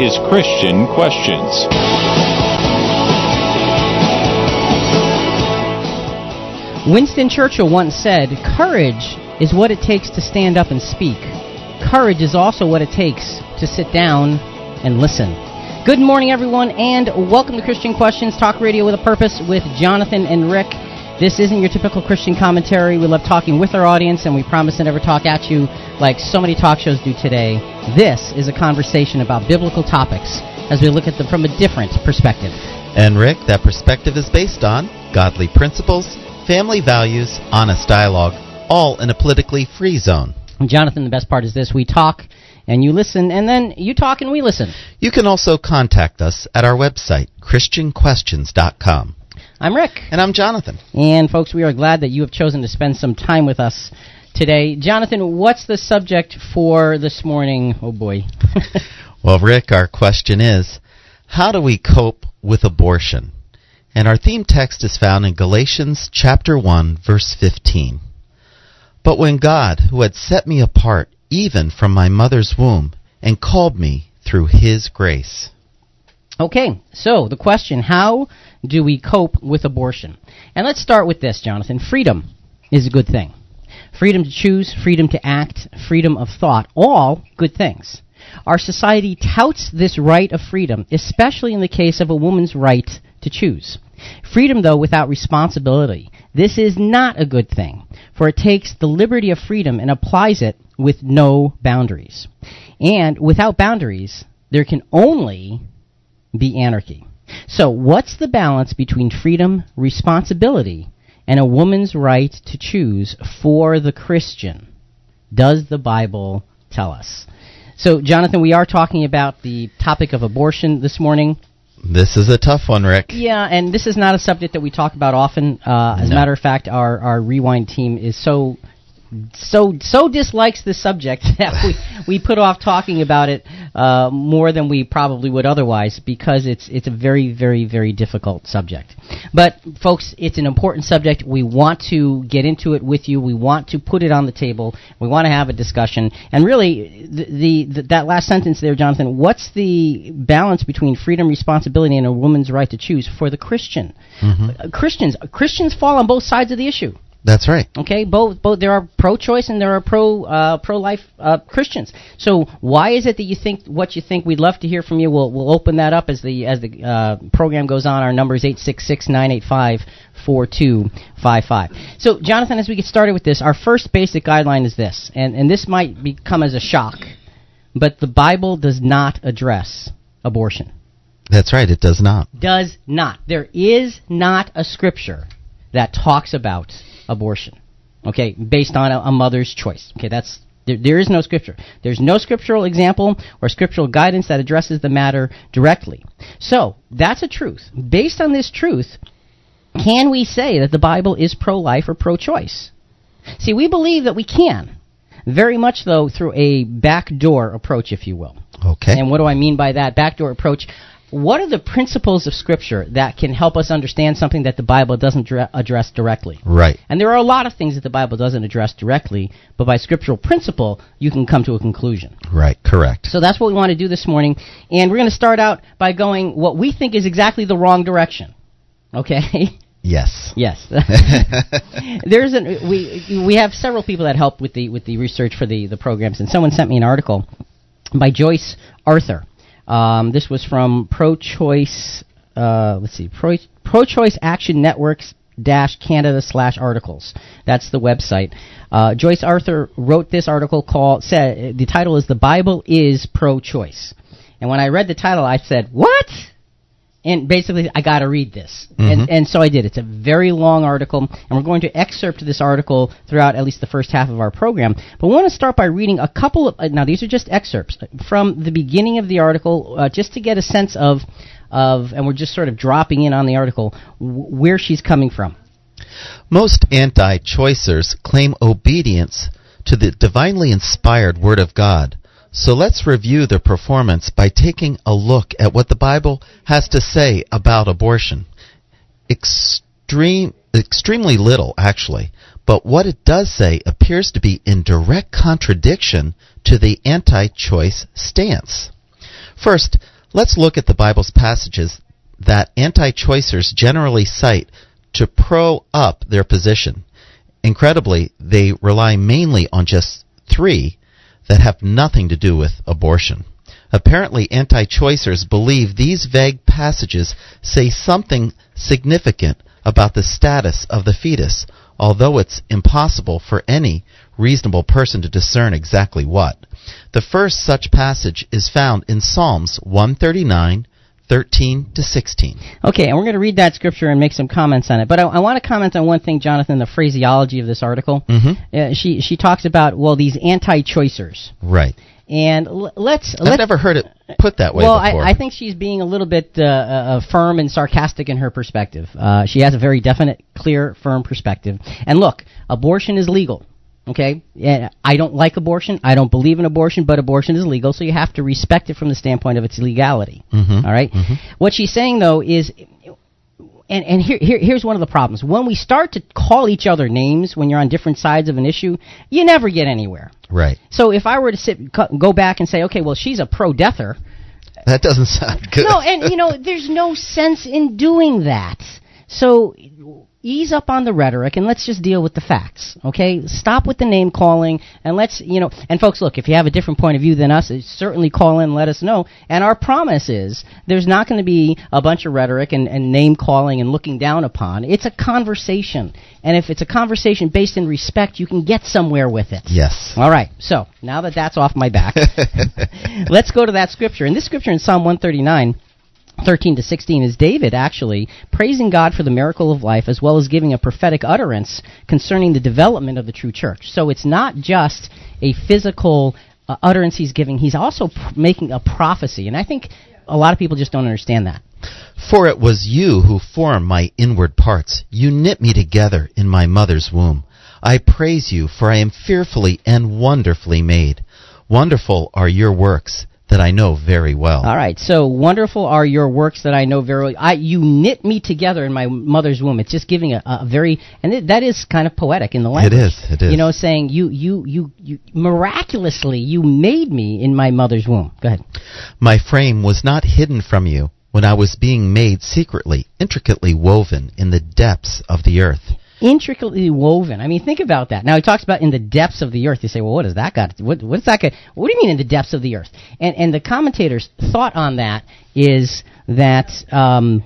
is Christian Questions. Winston Churchill once said, Courage is what it takes to stand up and speak. Courage is also what it takes to sit down and listen. Good morning, everyone, and welcome to Christian Questions Talk Radio with a Purpose with Jonathan and Rick. This isn't your typical Christian commentary. We love talking with our audience, and we promise to never talk at you like so many talk shows do today. This is a conversation about biblical topics as we look at them from a different perspective. And Rick, that perspective is based on godly principles, family values, honest dialogue, all in a politically free zone. Jonathan, the best part is this we talk and you listen, and then you talk and we listen. You can also contact us at our website, ChristianQuestions.com. I'm Rick. And I'm Jonathan. And folks, we are glad that you have chosen to spend some time with us today. Jonathan, what's the subject for this morning? Oh boy. well, Rick, our question is how do we cope with abortion? And our theme text is found in Galatians chapter 1 verse 15. But when God, who had set me apart even from my mother's womb and called me through his grace. Okay, so the question how do we cope with abortion? And let's start with this, Jonathan. Freedom is a good thing. Freedom to choose, freedom to act, freedom of thought, all good things. Our society touts this right of freedom, especially in the case of a woman's right to choose. Freedom, though, without responsibility. This is not a good thing, for it takes the liberty of freedom and applies it with no boundaries. And without boundaries, there can only be anarchy. So, what's the balance between freedom, responsibility, and a woman's right to choose for the Christian? Does the Bible tell us? So, Jonathan, we are talking about the topic of abortion this morning. This is a tough one, Rick. Yeah, and this is not a subject that we talk about often. Uh, as no. a matter of fact, our, our rewind team is so so so dislikes the subject that we we put off talking about it uh, more than we probably would otherwise because it's it's a very very very difficult subject. But folks, it's an important subject. We want to get into it with you. We want to put it on the table. We want to have a discussion. And really, the, the, the that last sentence there, Jonathan. What's the balance between freedom, responsibility, and a woman's right to choose for the Christian? Mm-hmm. Uh, Christians Christians fall on both sides of the issue. That's right. Okay, both both there are pro-choice and there are pro uh, pro-life uh, Christians. So why is it that you think what you think? We'd love to hear from you. We'll we'll open that up as the as the uh, program goes on. Our number is eight six six nine eight five four two five five. So Jonathan, as we get started with this, our first basic guideline is this, and and this might become as a shock, but the Bible does not address abortion. That's right. It does not. Does not. There is not a scripture that talks about abortion. Okay, based on a, a mother's choice. Okay, that's there, there is no scripture. There's no scriptural example or scriptural guidance that addresses the matter directly. So, that's a truth. Based on this truth, can we say that the Bible is pro life or pro choice? See, we believe that we can. Very much, though, through a backdoor approach, if you will. Okay. And what do I mean by that? Backdoor approach what are the principles of Scripture that can help us understand something that the Bible doesn't dra- address directly? Right. And there are a lot of things that the Bible doesn't address directly, but by scriptural principle, you can come to a conclusion. Right, correct. So that's what we want to do this morning. And we're going to start out by going what we think is exactly the wrong direction. Okay? Yes. Yes. There's an we we have several people that help with the with the research for the the programs, and someone sent me an article by Joyce Arthur um, this was from pro-choice. Uh, let's see, pro pro-choice action networks dash Canada slash articles. That's the website. Uh, Joyce Arthur wrote this article called. Said the title is "The Bible is Pro-Choice," and when I read the title, I said, "What?" And basically I got to read this, mm-hmm. and and so I did. It's a very long article, and we're going to excerpt this article throughout at least the first half of our program. But we want to start by reading a couple of uh, now these are just excerpts from the beginning of the article, uh, just to get a sense of of, and we're just sort of dropping in on the article w- where she's coming from. Most anti-choicers claim obedience to the divinely inspired Word of God so let's review the performance by taking a look at what the Bible has to say about abortion. Extreme, extremely little, actually, but what it does say appears to be in direct contradiction to the anti choice stance. First, let's look at the Bible's passages that anti choicers generally cite to pro up their position. Incredibly, they rely mainly on just three that have nothing to do with abortion. Apparently, anti choicers believe these vague passages say something significant about the status of the fetus, although it's impossible for any reasonable person to discern exactly what. The first such passage is found in Psalms 139, 13 to 16. Okay, and we're going to read that scripture and make some comments on it. But I, I want to comment on one thing, Jonathan, the phraseology of this article. Mm-hmm. Uh, she she talks about well these anti-choicers, Right. and l- let's I've let's never heard it put that way well, before. I, I think she's being a little bit uh, uh, firm and sarcastic in her perspective. Uh, she has a very definite, clear, firm perspective. And look, abortion is legal. Okay, yeah, I don't like abortion. I don't believe in abortion, but abortion is legal, so you have to respect it from the standpoint of its legality. Mhm. All right? What she's saying though is, and and here, here here's one of the problems. When we start to call each other names when you're on different sides of an issue, you never get anywhere. right. So if I were to sit, go back and say, okay, well, she's a pro-deather, That doesn't sound good. no, and you know, there's no sense in doing that. So ease up on the rhetoric and let's just deal with the facts. Okay? Stop with the name calling and let's, you know, and folks, look, if you have a different point of view than us, uh, certainly call in let us know. And our promise is there's not going to be a bunch of rhetoric and, and name calling and looking down upon. It's a conversation. And if it's a conversation based in respect, you can get somewhere with it. yes. All right. So now that that's off my back, let's go to that scripture. And this scripture in Psalm 139. 13 to 16 is David actually praising God for the miracle of life as well as giving a prophetic utterance concerning the development of the true church. So it's not just a physical uh, utterance he's giving, he's also making a prophecy. And I think a lot of people just don't understand that. For it was you who formed my inward parts. You knit me together in my mother's womb. I praise you, for I am fearfully and wonderfully made. Wonderful are your works that I know very well. All right. So wonderful are your works that I know very well. I, you knit me together in my mother's womb. It's just giving a, a very, and it, that is kind of poetic in the language. It is. It is. You know, saying you, you, you, you, miraculously, you made me in my mother's womb. Go ahead. My frame was not hidden from you when I was being made secretly, intricately woven in the depths of the earth. Intricately woven. I mean, think about that. Now he talks about in the depths of the earth. You say, well, what does that got? What, what's that got? What do you mean in the depths of the earth? And and the commentators' thought on that is that. Um,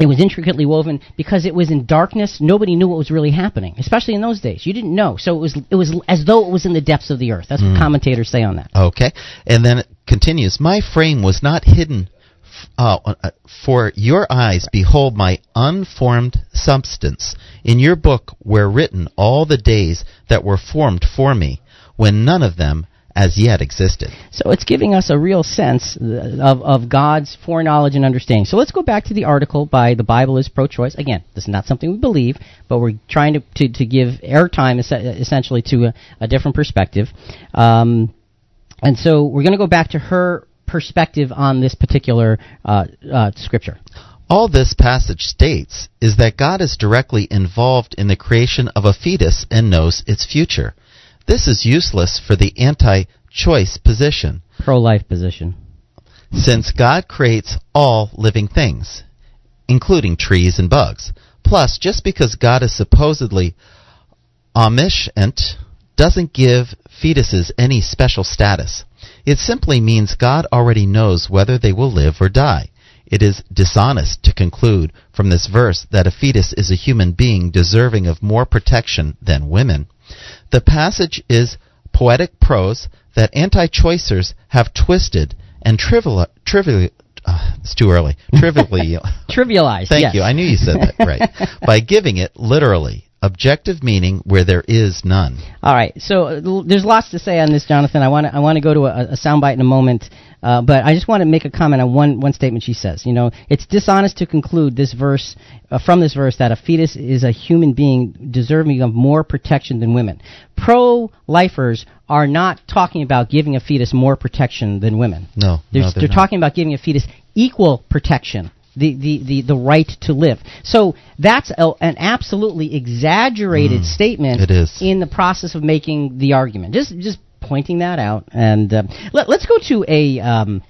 it was intricately woven because it was in darkness. Nobody knew what was really happening, especially in those days. You didn't know, so it was it was as though it was in the depths of the earth. That's what commentators say on that. Okay. And then it continues, My frame was not hidden uh, uh, for your eyes. Behold my unformed substance. In your book were written all the days that were formed for me, when none of them as yet existed. So it's giving us a real sense of, of God's foreknowledge and understanding. So let's go back to the article by The Bible is Pro-Choice. Again, this is not something we believe, but we're trying to, to, to give airtime es- essentially to a, a different perspective. Um, and so we're going to go back to her perspective on this particular uh, uh, scripture. All this passage states is that God is directly involved in the creation of a fetus and knows its future. This is useless for the anti choice position, Pro-life position. since God creates all living things, including trees and bugs. Plus, just because God is supposedly omniscient doesn't give fetuses any special status. It simply means God already knows whether they will live or die. It is dishonest to conclude from this verse that a fetus is a human being deserving of more protection than women. The passage is poetic prose that anti-choicers have twisted and trivial, trivial, uh, it's too early, trivially, Trivialized. Thank yes. you. I knew you said that right. By giving it literally objective meaning where there is none. All right. So uh, there's lots to say on this, Jonathan. I want to I want to go to a, a soundbite in a moment, uh, but I just want to make a comment on one one statement she says. You know, it's dishonest to conclude this verse uh, from this verse that a fetus is a human being deserving of more protection than women. Pro-lifers are not talking about giving a fetus more protection than women. No, They're, no, they're not. talking about giving a fetus equal protection. The, the, the, the right to live. So that's a, an absolutely exaggerated statement Mm. it is. in the process of making the argument. Just just pointing that out. And uh, let, let's go to a um,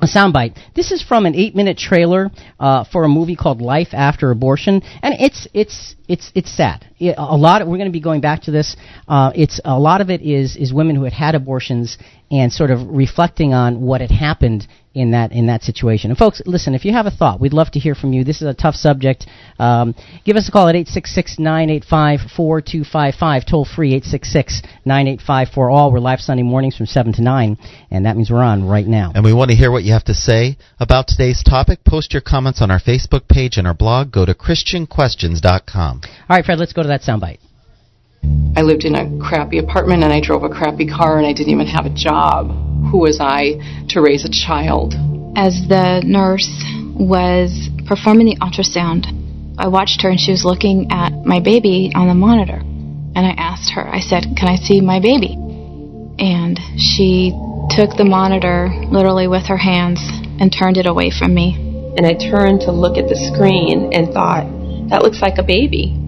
a soundbite. This is from an eight-minute trailer uh, for a movie called Life After Abortion, and it's it's it's it's sad. It, a lot. Of, we're going to be going back to this. Uh, it's a lot of it is is women who had had abortions and sort of reflecting on what had happened in that in that situation. And folks, listen, if you have a thought, we'd love to hear from you. This is a tough subject. Um, give us a call at 866-985-4255, toll free 866-985-4all. We're live Sunday mornings from 7 to 9, and that means we're on right now. And we want to hear what you have to say about today's topic. Post your comments on our Facebook page and our blog. Go to christianquestions.com. All right, Fred, let's go to that soundbite. I lived in a crappy apartment and I drove a crappy car and I didn't even have a job. Who was I to raise a child? As the nurse was performing the ultrasound, I watched her and she was looking at my baby on the monitor. And I asked her, I said, Can I see my baby? And she took the monitor literally with her hands and turned it away from me. And I turned to look at the screen and thought, That looks like a baby.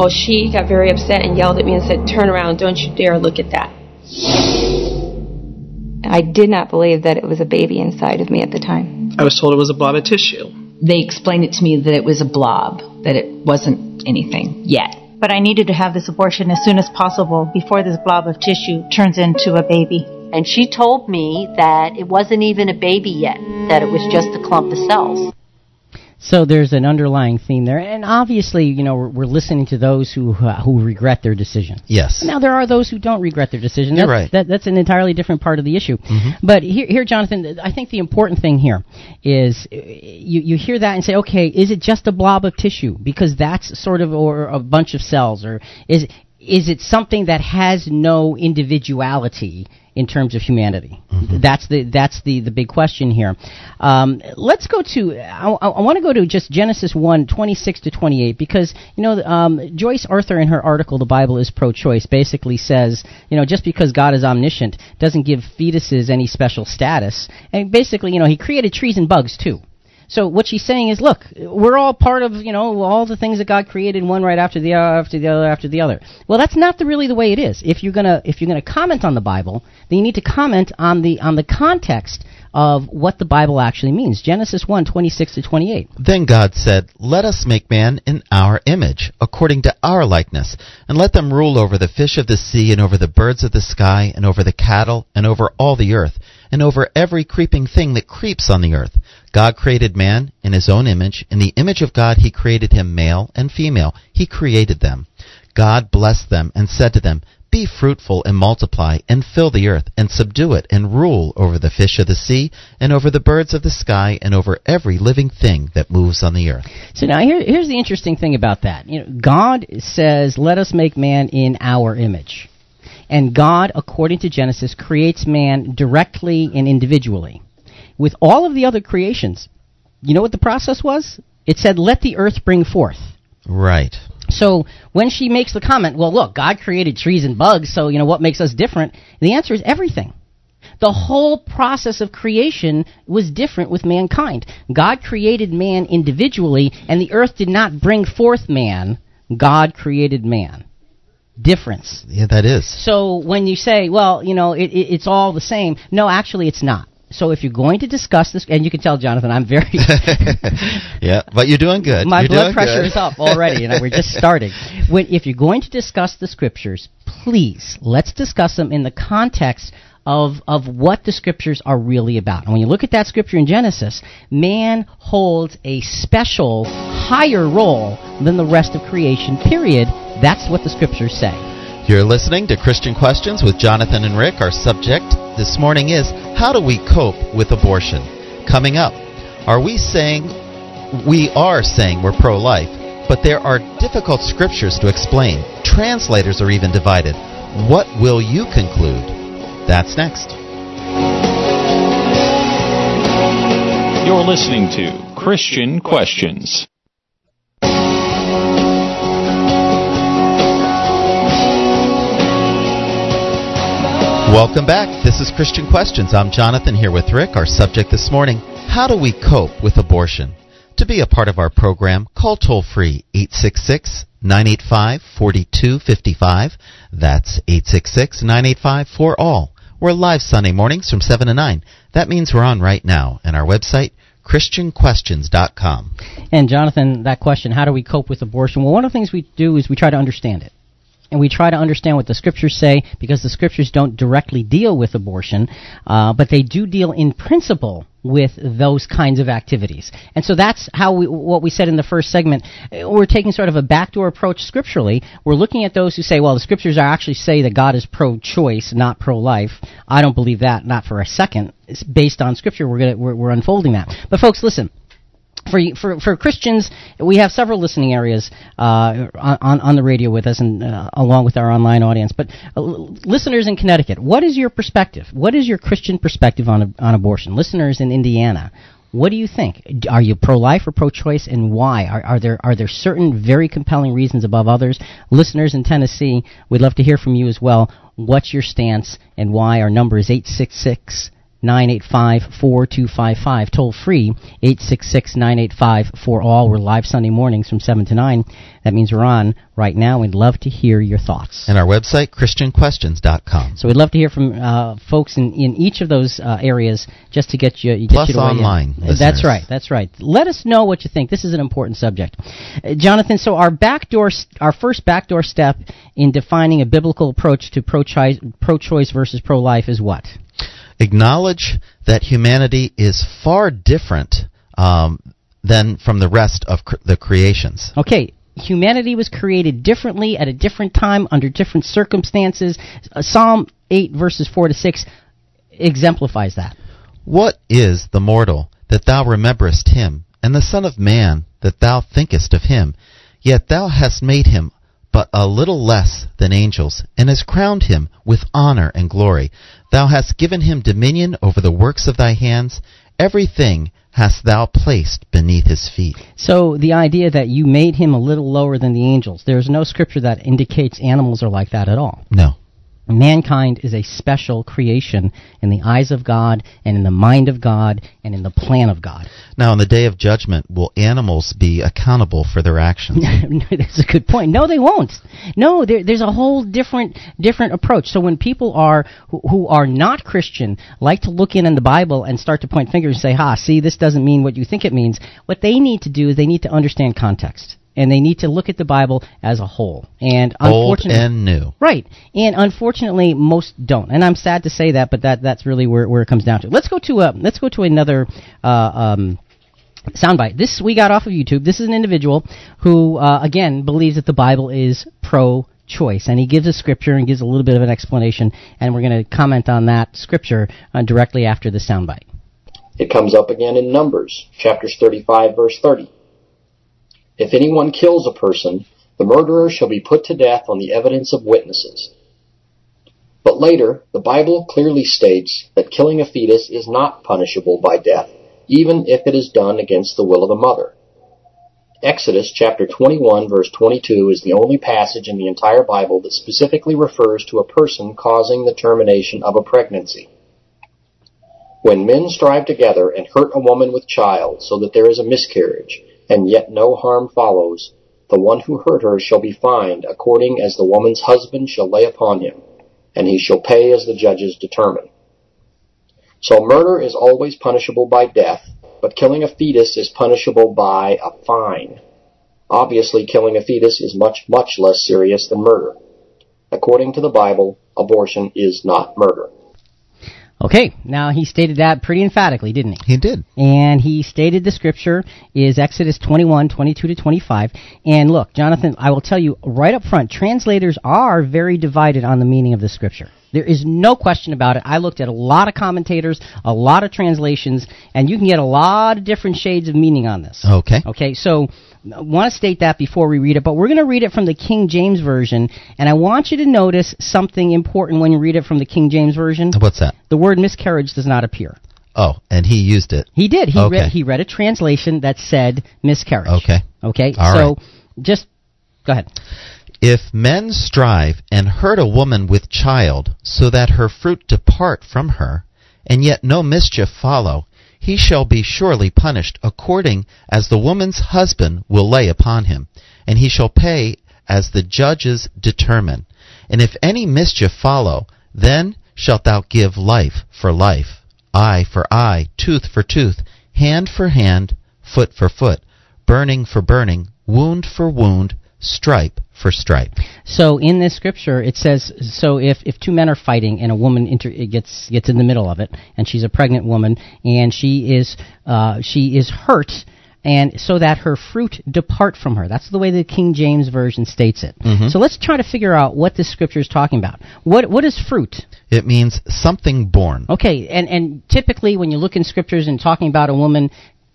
Well, she got very upset and yelled at me and said, Turn around, don't you dare look at that. I did not believe that it was a baby inside of me at the time. I was told it was a blob of tissue. They explained it to me that it was a blob, that it wasn't anything yet. But I needed to have this abortion as soon as possible before this blob of tissue turns into a baby. And she told me that it wasn't even a baby yet, that it was just a clump of cells. So there's an underlying theme there, and obviously, you know, we're, we're listening to those who uh, who regret their decision. Yes. Now there are those who don't regret their decision. You're that's, right. That, that's an entirely different part of the issue. Mm-hmm. But here, here, Jonathan, I think the important thing here is uh, you you hear that and say, okay, is it just a blob of tissue? Because that's sort of or a bunch of cells, or is is it something that has no individuality in terms of humanity? Mm-hmm. That's the that's the, the big question here. Um, let's go to I, I want to go to just Genesis 1, 26 to 28 because you know um, Joyce Arthur in her article The Bible is pro-choice basically says you know just because God is omniscient doesn't give fetuses any special status and basically you know he created trees and bugs too. So what she's saying is, look, we're all part of you know all the things that God created, one right after the other, after the other, after the other. Well, that's not the, really the way it is. If you're gonna if you're gonna comment on the Bible, then you need to comment on the on the context of what the Bible actually means. Genesis 1, 26 to 28. Then God said, Let us make man in our image, according to our likeness, and let them rule over the fish of the sea, and over the birds of the sky, and over the cattle, and over all the earth, and over every creeping thing that creeps on the earth. God created man in his own image. In the image of God he created him male and female. He created them. God blessed them and said to them, be fruitful and multiply, and fill the earth, and subdue it, and rule over the fish of the sea, and over the birds of the sky, and over every living thing that moves on the earth. So now here, here's the interesting thing about that. You know, God says, "Let us make man in our image," and God, according to Genesis, creates man directly and individually. With all of the other creations, you know what the process was? It said, "Let the earth bring forth." Right. So when she makes the comment, well, look, God created trees and bugs, so you know what makes us different? The answer is everything. The whole process of creation was different with mankind. God created man individually, and the earth did not bring forth man. God created man. Difference. Yeah, that is. So when you say, well, you know, it, it, it's all the same, no, actually, it's not. So if you're going to discuss this, and you can tell Jonathan, I'm very yeah, but you're doing good. My you're blood pressure good. is up already, and we're just starting. When, if you're going to discuss the scriptures, please let's discuss them in the context of of what the scriptures are really about. And when you look at that scripture in Genesis, man holds a special, higher role than the rest of creation. Period. That's what the scriptures say. You're listening to Christian Questions with Jonathan and Rick. Our subject this morning is How do we cope with abortion? Coming up, are we saying we are saying we're pro life, but there are difficult scriptures to explain? Translators are even divided. What will you conclude? That's next. You're listening to Christian Questions. Welcome back. This is Christian Questions. I'm Jonathan here with Rick. Our subject this morning How do we cope with abortion? To be a part of our program, call toll free 866 985 4255. That's 866 985 4 all. We're live Sunday mornings from 7 to 9. That means we're on right now, and our website, ChristianQuestions.com. And Jonathan, that question, how do we cope with abortion? Well, one of the things we do is we try to understand it. And we try to understand what the scriptures say because the scriptures don't directly deal with abortion, uh, but they do deal in principle with those kinds of activities. And so that's how we, what we said in the first segment. We're taking sort of a backdoor approach scripturally. We're looking at those who say, well, the scriptures are actually say that God is pro-choice, not pro-life. I don't believe that, not for a second. It's based on scripture. We're gonna, we're, we're unfolding that. But folks, listen for, for for Christians, we have several listening areas uh, on on the radio with us, and uh, along with our online audience. But uh, listeners in Connecticut, what is your perspective? What is your Christian perspective on on abortion? Listeners in Indiana, what do you think? Are you pro-life or pro-choice, and why? Are, are there are there certain very compelling reasons above others? Listeners in Tennessee, we'd love to hear from you as well. What's your stance and why? Our number is eight six six 985 4255. Toll free 866 985 for all. We're live Sunday mornings from 7 to 9. That means we're on right now. We'd love to hear your thoughts. And our website, ChristianQuestions.com. So we'd love to hear from uh, folks in, in each of those uh, areas just to get you. Get Plus you to online. That's right. That's right. Let us know what you think. This is an important subject. Uh, Jonathan, so our backdoor, our first backdoor step in defining a biblical approach to pro-choice, pro-choice versus pro-life is what? Acknowledge that humanity is far different um, than from the rest of cr- the creations. Okay, humanity was created differently at a different time under different circumstances. Uh, Psalm 8 verses 4 to 6 exemplifies that. What is the mortal that thou rememberest him, and the Son of Man that thou thinkest of him? Yet thou hast made him but a little less than angels, and hast crowned him with honor and glory. Thou hast given him dominion over the works of thy hands. Everything hast thou placed beneath his feet. So the idea that you made him a little lower than the angels, there's no scripture that indicates animals are like that at all. No. Mankind is a special creation in the eyes of God and in the mind of God and in the plan of God. Now, on the day of judgment, will animals be accountable for their actions? That's a good point. No, they won't. No, there, there's a whole different different approach. So when people are who, who are not Christian like to look in in the Bible and start to point fingers and say, "Ha, see, this doesn't mean what you think it means." What they need to do is they need to understand context and they need to look at the Bible as a whole. And old and new, right? And unfortunately, most don't. And I'm sad to say that, but that that's really where where it comes down to. Let's go to a let's go to another. Uh, um, soundbite. This we got off of YouTube. This is an individual who, uh, again, believes that the Bible is pro choice. And he gives a scripture and gives a little bit of an explanation, and we're going to comment on that scripture uh, directly after the soundbite. It comes up again in Numbers, chapters 35, verse 30. If anyone kills a person, the murderer shall be put to death on the evidence of witnesses. But later, the Bible clearly states that killing a fetus is not punishable by death, even if it is done against the will of the mother. Exodus chapter 21 verse 22 is the only passage in the entire Bible that specifically refers to a person causing the termination of a pregnancy. When men strive together and hurt a woman with child so that there is a miscarriage, and yet no harm follows, the one who hurt her shall be fined according as the woman's husband shall lay upon him, and he shall pay as the judges determine. So murder is always punishable by death, but killing a fetus is punishable by a fine. Obviously, killing a fetus is much, much less serious than murder. According to the Bible, abortion is not murder. Okay, now he stated that pretty emphatically, didn't he? He did. And he stated the scripture is Exodus 21, 22 to 25. And look, Jonathan, I will tell you right up front, translators are very divided on the meaning of the scripture. There is no question about it. I looked at a lot of commentators, a lot of translations, and you can get a lot of different shades of meaning on this. Okay. Okay, so want to state that before we read it, but we're going to read it from the King James Version, and I want you to notice something important when you read it from the King James Version. What's that? The word miscarriage does not appear. Oh, and he used it. He did. He okay. read he read a translation that said miscarriage. Okay. Okay. All so right. just go ahead. If men strive and hurt a woman with child, so that her fruit depart from her, and yet no mischief follow, he shall be surely punished according as the woman's husband will lay upon him, and he shall pay as the judges determine. And if any mischief follow, then shalt thou give life for life, eye for eye, tooth for tooth, hand for hand, foot for foot, burning for burning, wound for wound, stripe for stripe. So in this scripture, it says, so if, if two men are fighting and a woman inter- gets gets in the middle of it, and she's a pregnant woman, and she is uh, she is hurt, and so that her fruit depart from her. That's the way the King James version states it. Mhm. So let's try to figure out what this scripture is talking about. What what is fruit? It means something born. Okay, and and typically when you look in scriptures and talking about a woman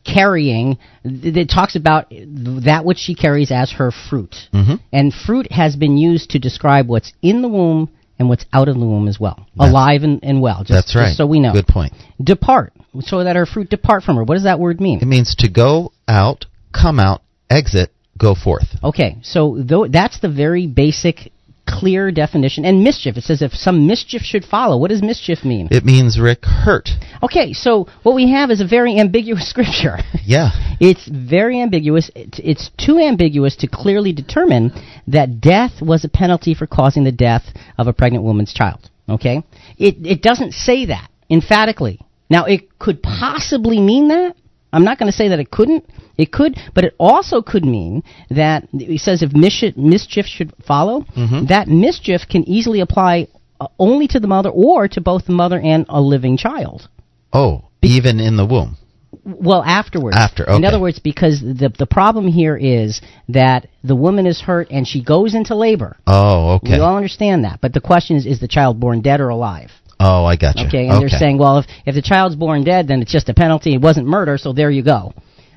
carrying, th- it talks about that which she carries as her fruit. Mhm. And fruit has been used to describe what's in the womb and what's out of the womb as well, That's- alive and, and well. Just, That's just right. so we know. Good point. Depart, so that her fruit depart from her. What does that word mean? It means to go out, come out, exit, go forth. Okay, so tho- that's the very basic, clear definition. And mischief, it says if some mischief should follow. What does mischief mean? It means, Rick, hurt. Okay, so what we have is a very ambiguous scripture. Yeah. It's very ambiguous. It's, it's too ambiguous to clearly determine that death was a penalty for causing the death of a pregnant woman's child. Okay? It, it doesn't say that emphatically. Now, it could possibly mean that. I'm not going to say that it couldn't. It could, but it also could mean that he says if mischief, mischief should follow, Mhm. that mischief can easily apply uh, only to the mother or to both the mother and a living child. Oh, even in the womb. Well, afterwards. After, okay. In other words, because the the problem here is that the woman is hurt and she goes into labor. Oh, okay. We all understand that, but the question is: Is the child born dead or alive? Oh, I got you. Okay, and they're saying, well, if if the child's born dead, then it's just a penalty. It wasn't murder, so there you go.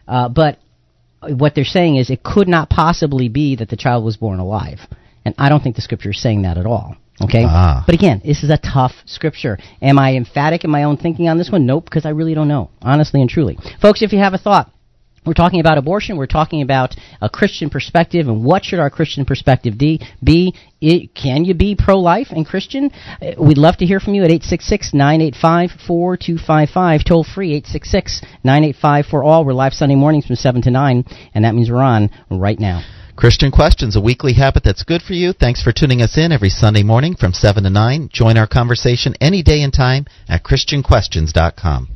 Uh, but what they're saying is it could not possibly be that the child was born alive, and I don't think the scripture is saying that at all. Okay, Ah. but again, this is a tough scripture. Am I emphatic in my own thinking on this one? Nope, because I really don't know, honestly and truly. Folks, if you have a thought, we're talking about abortion. We're talking about a Christian perspective and what should our Christian perspective be. It, can you be pro-life and Christian? Uh, We'd love to hear from you at 866-985-4255. Toll free 866-985 for all. We're live Sunday mornings from 7 to 9 and that means we're on right now. Christian Questions, a weekly habit that's good for you. Thanks for tuning us in every Sunday morning from 7 to 9. Join our conversation any day and time at ChristianQuestions.com.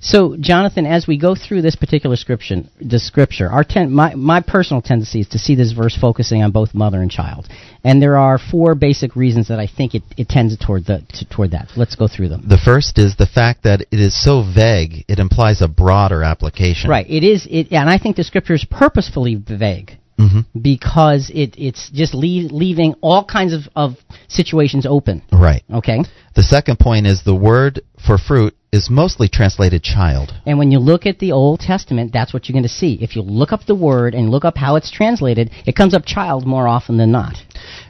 So, Jonathan, as we go through this particular scripture, the scripture, our ten, my my personal tendency is to see this verse focusing on both mother and child, and there are four basic reasons that I think it, it tends toward the to, toward that. Let's go through them. The first is the fact that it is so vague, it implies a broader application. Right. It is. It, and I think the scripture is purposefully vague hmm because it it's just leave, leaving all kinds of, of situations open. Right. Okay. The second point is the word for fruit is mostly translated child. And when you look at the Old Testament, that's what you're going to see. If you look up the word and look up how it's translated, it comes up child more often than not.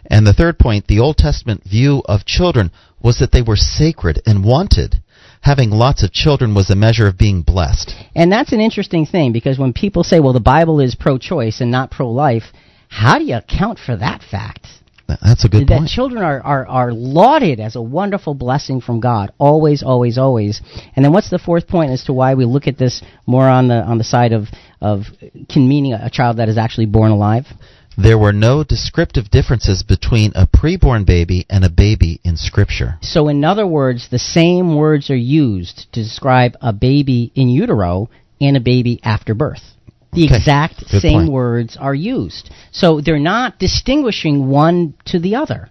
And the third point, the Old Testament view of children was that they were sacred and wanted. Having lots of children was a measure of being blessed. And that's an interesting thing because when people say, well, the Bible is pro choice and not pro life, how do you account for that fact? That's a good that point. children are, are, are lauded as a wonderful blessing from God, always, always, always. And then what's the fourth point as to why we look at this more on the on the side of of can meaning a, a child that is actually born alive? There were no descriptive differences between a preborn baby and a baby in Scripture. So, in other words, the same words are used to describe a baby in utero and a baby after birth. The Okay. exact Good same point. words are used. So, they're not distinguishing one to the other.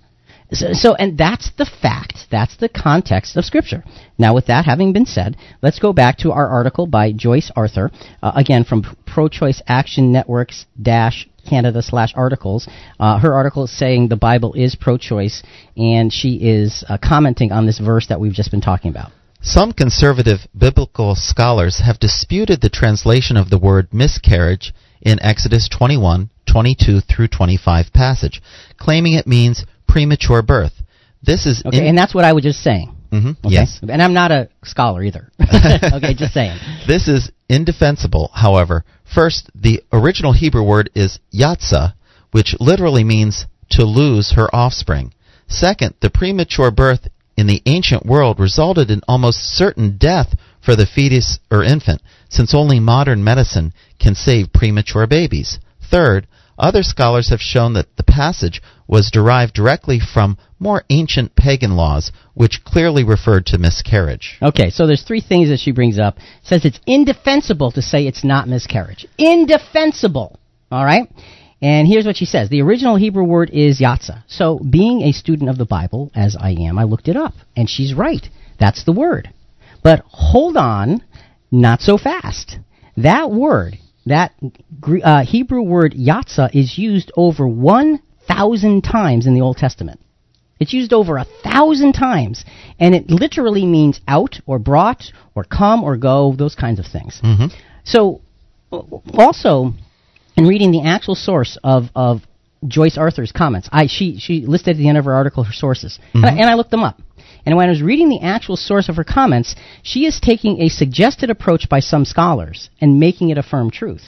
So, so, and that's the fact. That's the context of Scripture. Now, with that having been said, let's go back to our article by Joyce Arthur, uh, again from Pro Choice Action Networks dash Canada slash articles. Uh, her article is saying the Bible is pro choice, and she is uh, commenting on this verse that we've just been talking about. Some conservative biblical scholars have disputed the translation of the word miscarriage in Exodus 21, 22 through 25 passage, claiming it means premature birth. This is Okay, in- and that's what I was just saying. Mhm, Okay? Yes. And I'm not a scholar either. okay, just saying. This is indefensible, however. First, the original Hebrew word is yatsa, which literally means to lose her offspring. Second, the premature birth in the ancient world resulted in almost certain death for the fetus or infant, since only modern medicine can save premature babies. Third, Other scholars have shown that the passage was derived directly from more ancient pagan laws, which clearly referred to miscarriage. Okay, so there's three things that she brings up. Says it's indefensible to say it's not miscarriage. Indefensible. All right? And here's what she says. The original Hebrew word is yatsa. So, being a student of the Bible, as I am, I looked it up. And she's right. That's the word. But hold on, not so fast. That word, that uh, Hebrew word yatsa, is used over 1,000 times in the Old Testament. It's used over a thousand times, and it literally means out or brought or come or go, those kinds of things. Mm-hmm. So, also, in reading the actual source of, of Joyce Arthur's comments, I she she listed at the end of her article her sources, Mm-hmm. and, I, and I looked them up. And when I was reading the actual source of her comments, she is taking a suggested approach by some scholars and making it a firm truth.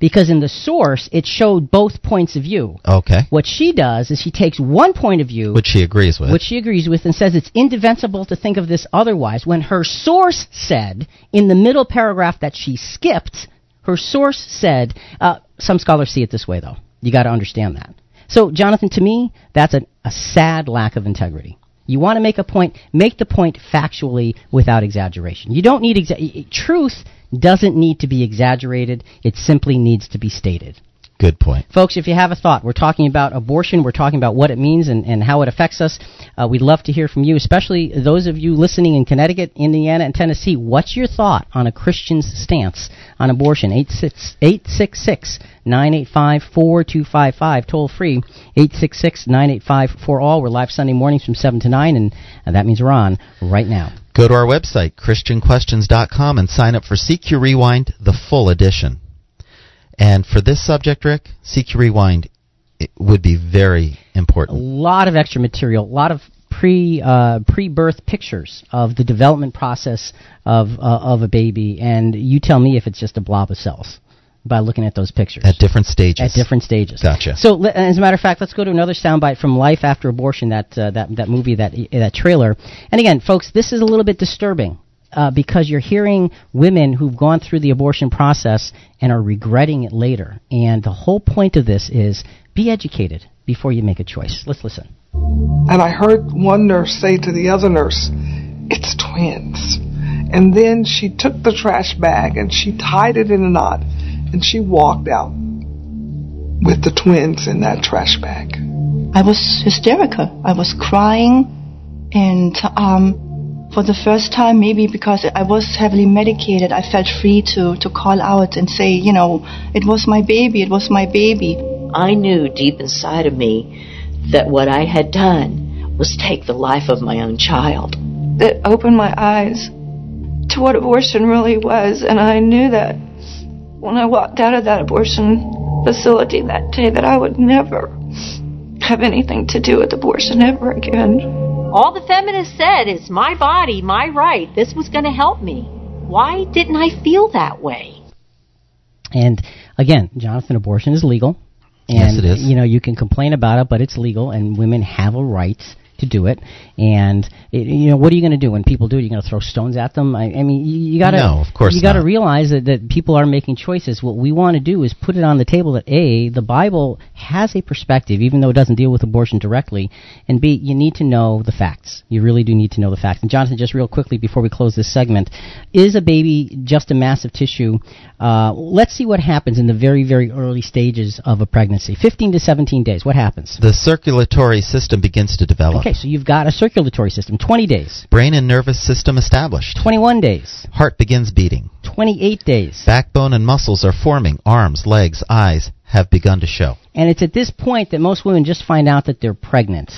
Because in the source, it showed both points of view. Okay. What she does is she takes one point of view, Which she agrees with. which she agrees with, and says it's indefensible to think of this otherwise, when her source said, in the middle paragraph that she skipped, her source said, uh, some scholars see it this way, though. You got to understand that. So, Jonathan, to me, that's a, a sad lack of integrity. You want to make a point, make the point factually without exaggeration. You don't need exa- truth doesn't need to be exaggerated. It simply needs to be stated. Good point. Folks, if you have a thought, we're talking about abortion, we're talking about what it means and, and how it affects us. Uh, we'd love to hear from you, especially those of you listening in Connecticut, Indiana, and Tennessee. What's your thought on a Christian's stance on abortion? 866 985 4255, toll free, 866 985 for all. We're live Sunday mornings from 7 to 9, and uh, that means we're on right now. Go to our website, ChristianQuestions.com, and sign up for CQ Rewind, the full edition. And for this subject, Rick, CQ Rewind it would be very important. a lot of extra material, a lot of pre uh, pre birth pictures of the development process of uh, of a baby, and you tell me if it's just a blob of cells by looking at those pictures At different stages. at different stages. Gotcha. So, as a matter of fact, let's go to another soundbite from Life After Abortion, that uh, that that movie, that that trailer. And again, folks, this is a little bit disturbing. Uh, because you're hearing women who've gone through the abortion process and are regretting it later. And the whole point of this is be educated before you make a choice. Let's listen. And I heard one nurse say to the other nurse, It's twins. And then she took the trash bag and she tied it in a knot and she walked out with the twins in that trash bag. I was hysterical. I was crying, and um, for the first time, maybe because I was heavily medicated, I felt free to, to call out and say, you know, it was my baby, it was my baby. I knew deep inside of me that what I had done was take the life of my own child. It opened my eyes to what abortion really was, and I knew that when I walked out of that abortion facility that day that I would never have anything to do with abortion ever again. All the feminists said is my body, my right. This was going to help me. Why didn't I feel that way? And again, Jonathan, abortion is legal. And, Yes, it is. You know, you can complain about it, but it's legal, and women have a right to do it. And it, you know, what are you going to do when people do it? You're going to throw stones at them? I, I mean, you, you got to. No, of course You got to realize that, that people are making choices. What we want to do is put it on the table that a the Bible has a perspective, even though it doesn't deal with abortion directly, and b you need to know the facts. You really do need to know the facts. And Jonathan, just real quickly before we close this segment, is a baby just a massive tissue? Uh, let's see what happens in the very very early stages of a pregnancy, 15 to 17 days. What happens? The circulatory system begins to develop. Okay, so you've got a circulatory system, 20 days, Brain and nervous system established. 21 days, Heart begins beating. 28 days. Backbone and muscles are forming. Arms, legs, eyes have begun to show. And it's at this point that most women just find out that they're pregnant.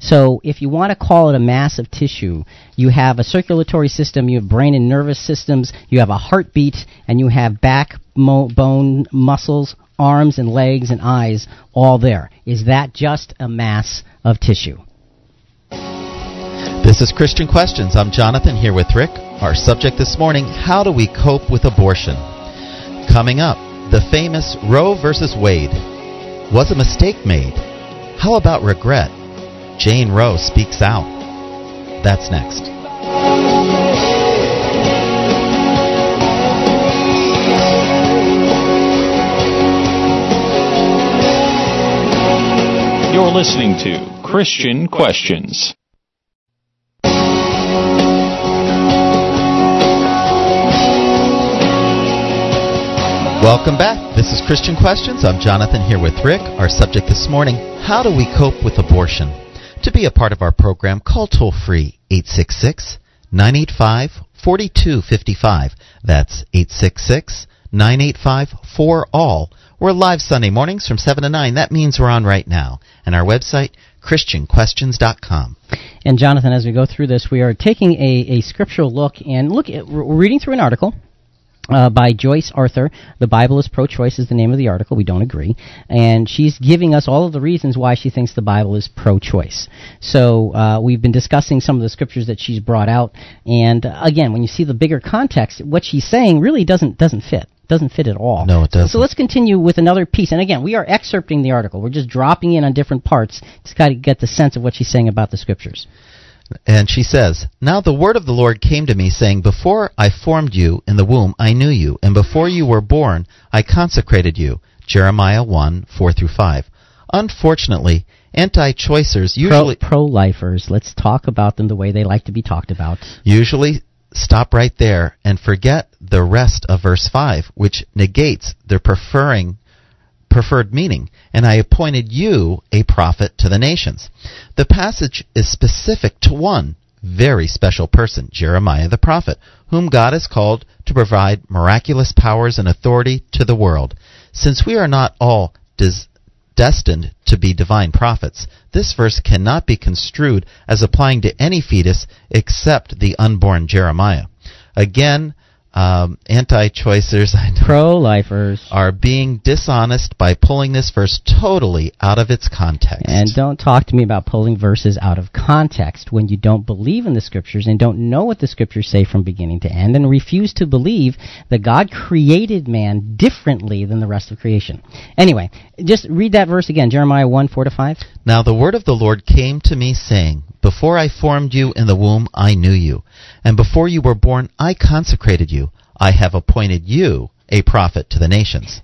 So if you want to call it a mass of tissue, you have a circulatory system, you have brain and nervous systems, you have a heartbeat, and you have backbone muscles, arms and legs and eyes all there. Is that just a mass of tissue? This is Christian Questions. I'm Jonathan here with Rick. Our subject this morning How do we cope with abortion? Coming up, the famous Roe versus Wade. Was a mistake made? How about regret? Jane Roe speaks out. That's next. You're listening to Christian Questions. Welcome back. This is Christian Questions. I'm Jonathan here with Rick. Our subject this morning How do we cope with abortion? To be a part of our program, call toll free 866 985 4255. That's 866 985 4ALL. We're live Sunday mornings from 7 to 9. That means we're on right now. And our website, ChristianQuestions.com. And Jonathan, as we go through this, we are taking a, a scriptural look and look at, we're reading through an article uh, by Joyce Arthur. The Bible is pro-choice is the name of the article. We don't agree, and she's giving us all of the reasons why she thinks the Bible is pro-choice. So uh, we've been discussing some of the scriptures that she's brought out, and uh, again, when you see the bigger context, what she's saying really doesn't doesn't fit. Doesn't fit at all. No, it doesn't. So let's continue with another piece. And again, we are excerpting the article. We're just dropping in on different parts. to got to get the sense of what she's saying about the scriptures. And she says, Now the word of the Lord came to me, saying, Before I formed you in the womb, I knew you, and before you were born, I consecrated you. Jeremiah 1 4 through 5. Unfortunately, anti choicers usually. Pro lifers, let's talk about them the way they like to be talked about. Usually stop right there and forget the rest of verse 5, which negates their preferring preferred meaning, and I appointed you a prophet to the nations. The passage is specific to one very special person, Jeremiah the prophet, whom God has called to provide miraculous powers and authority to the world. Since we are not all des- destined to be divine prophets, this verse cannot be construed as applying to any fetus except the unborn Jeremiah. Again, um, anti-choicers, pro-lifers, are being dishonest by pulling this verse totally out of its context. And don't talk to me about pulling verses out of context when you don't believe in the scriptures and don't know what the scriptures say from beginning to end, and refuse to believe that God created man differently than the rest of creation. Anyway, just read that verse again, Jeremiah one four to five. Now the word of the Lord came to me, saying. Before I formed you in the womb, I knew you. And before you were born, I consecrated you. I have appointed you a prophet to the nations.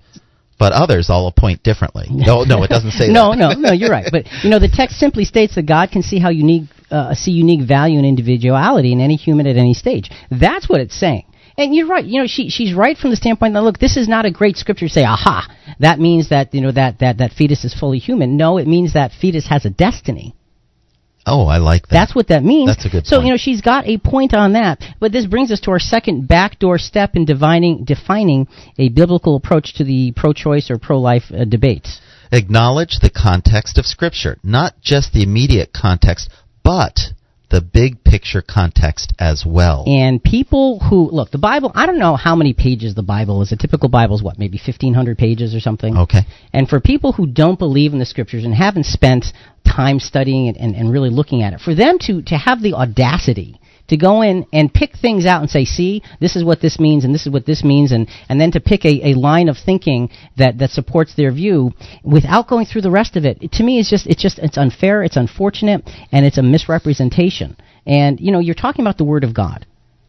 But others I'll appoint differently. No, no, it doesn't say no, that. No, no, no, you're right. But, you know, the text simply states that God can see how unique, uh, see unique value and individuality in any human at any stage. That's what it's saying. And you're right. You know, she she's right from the standpoint that look, this is not a great scripture to say, aha, that means that you know that that that fetus is fully human. No, it means that fetus has a destiny. Oh, I like that. That's what that means. That's a good So, point. you know, she's got a point on that. But this brings us to our second backdoor step in defining, defining a biblical approach to the pro-choice or pro-life uh, debates. Acknowledge the context of Scripture, not just the immediate context, but the big picture context as well. And people who look, the Bible. I don't know how many pages the Bible is. A typical Bible is what, maybe fifteen hundred pages or something. Okay. And for people who don't believe in the Scriptures and haven't spent time studying it and, and really looking at it, for them to to have the audacity to go in and pick things out and say, see, this is what this means and this is what this means, and, and then to pick a, a line of thinking that, that supports their view without going through the rest of it, it, to me is just, it's just, it's unfair, it's unfortunate, and it's a misrepresentation. And, you know, you're talking about the Word of God.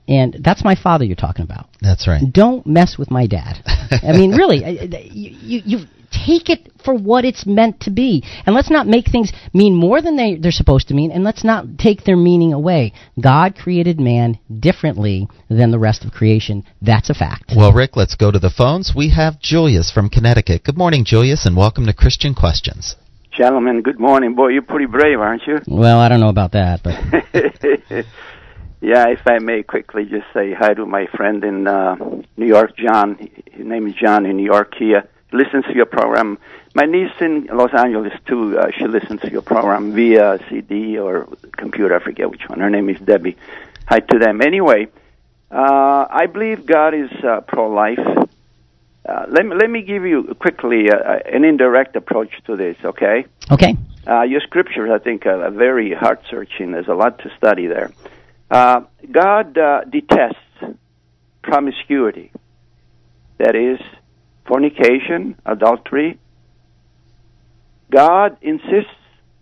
And that's my father you're talking about. That's right. Don't mess with my dad. I mean, really, you, you take it for what it's meant to be. And let's not make things mean more than they, they're supposed to mean, and let's not take their meaning away. God created man differently than the rest of creation. That's a fact. Well, Rick, let's go to the phones. We have Julius from Connecticut. Good morning, Julius, and welcome to Christian Questions. Gentlemen, good morning. Boy, you're pretty brave, aren't you? Well, I don't know about that, but. yeah, if I may quickly just say hi to my friend in uh, New York, John. His name is John in New York. He uh, listens to your program. My niece in Los Angeles, too, uh, she listens to your program via CD or computer. I forget which one. Her name is Debbie. Hi to them. Anyway, uh, I believe God is uh, pro-life. Uh, let me let me give you quickly uh, an indirect approach to this. Okay. Okay. Uh, your scriptures, I think, are very heart searching. There's a lot to study there. Uh, God uh, detests promiscuity. That is fornication, adultery. God insists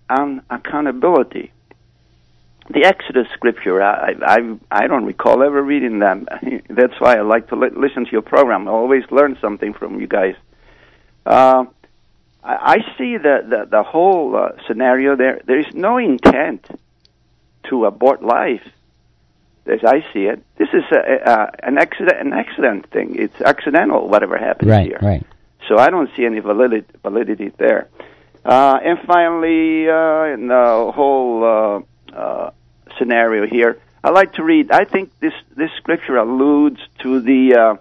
on accountability. The Exodus scripture, I, I, I don't recall ever reading them. That's why I like to li- listen to your program. I always learn something from you guys. Uh, I, I see the the, the whole uh, scenario there. There is no intent to abort life, as I see it. This is a, a, an accident, an accident thing. It's accidental, whatever happens Right, here. right. So I don't see any validity, validity there. Uh, and finally, uh, in the whole uh, uh, scenario here, I like to read. I think this this scripture alludes to the uh,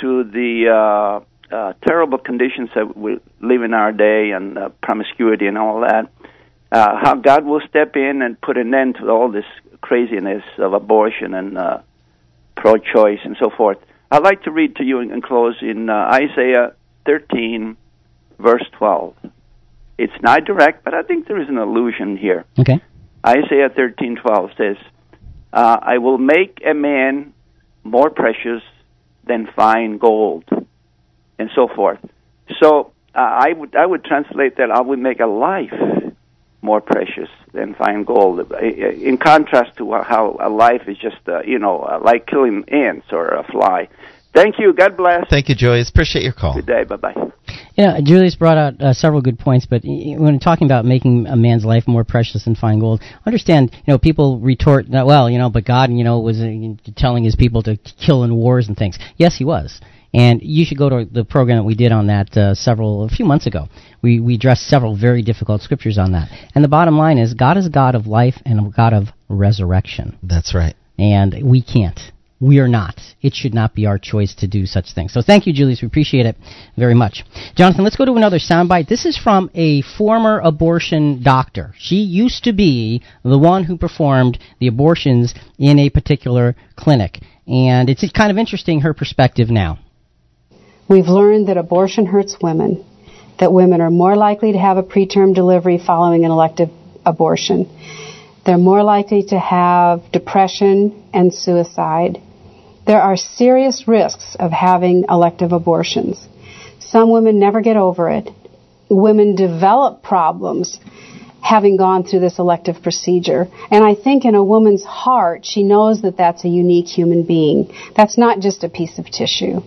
to the uh, uh, terrible conditions that we live in our day and uh, promiscuity and all that. Uh, how God will step in and put an end to all this craziness of abortion and uh, pro-choice and so forth. I'd like to read to you in, in close in uh, Isaiah 13, verse 12. It's not direct, but I think there is an allusion here. Okay. Isaiah 13:12 says, uh, "I will make a man more precious than fine gold," and so forth. So uh, I would I would translate that I would make a life more precious than fine gold. Uh, In contrast to how a life is just uh, you know uh, like killing ants or a fly. Thank you. God bless. Thank you, Julius. Appreciate your call. Good day. Bye bye. Yeah, Julius brought out uh, several good points, but when talking about making a man's life more precious than fine gold, understand, you know, people retort that, well, you know, but God, you know, was uh, telling his people to kill in wars and things. Yes, he was. And you should go to the program that we did on that uh, several, a few months ago. We, we addressed several very difficult scriptures on that. And the bottom line is, God is a God of life and a God of resurrection. That's right. And we can't. We are not. It should not be our choice to do such things. So thank you, Julius. We appreciate it very much. Jonathan, let's go to another soundbite. This is from a former abortion doctor. She used to be the one who performed the abortions in a particular clinic. And it's kind of interesting her perspective now. We've learned that abortion hurts women, that women are more likely to have a preterm delivery following an elective abortion. They're more likely to have depression and suicide. There are serious risks of having elective abortions. Some women never get over it. Women develop problems having gone through this elective procedure. And I think in a woman's heart, she knows that that's a unique human being. That's not just a piece of tissue.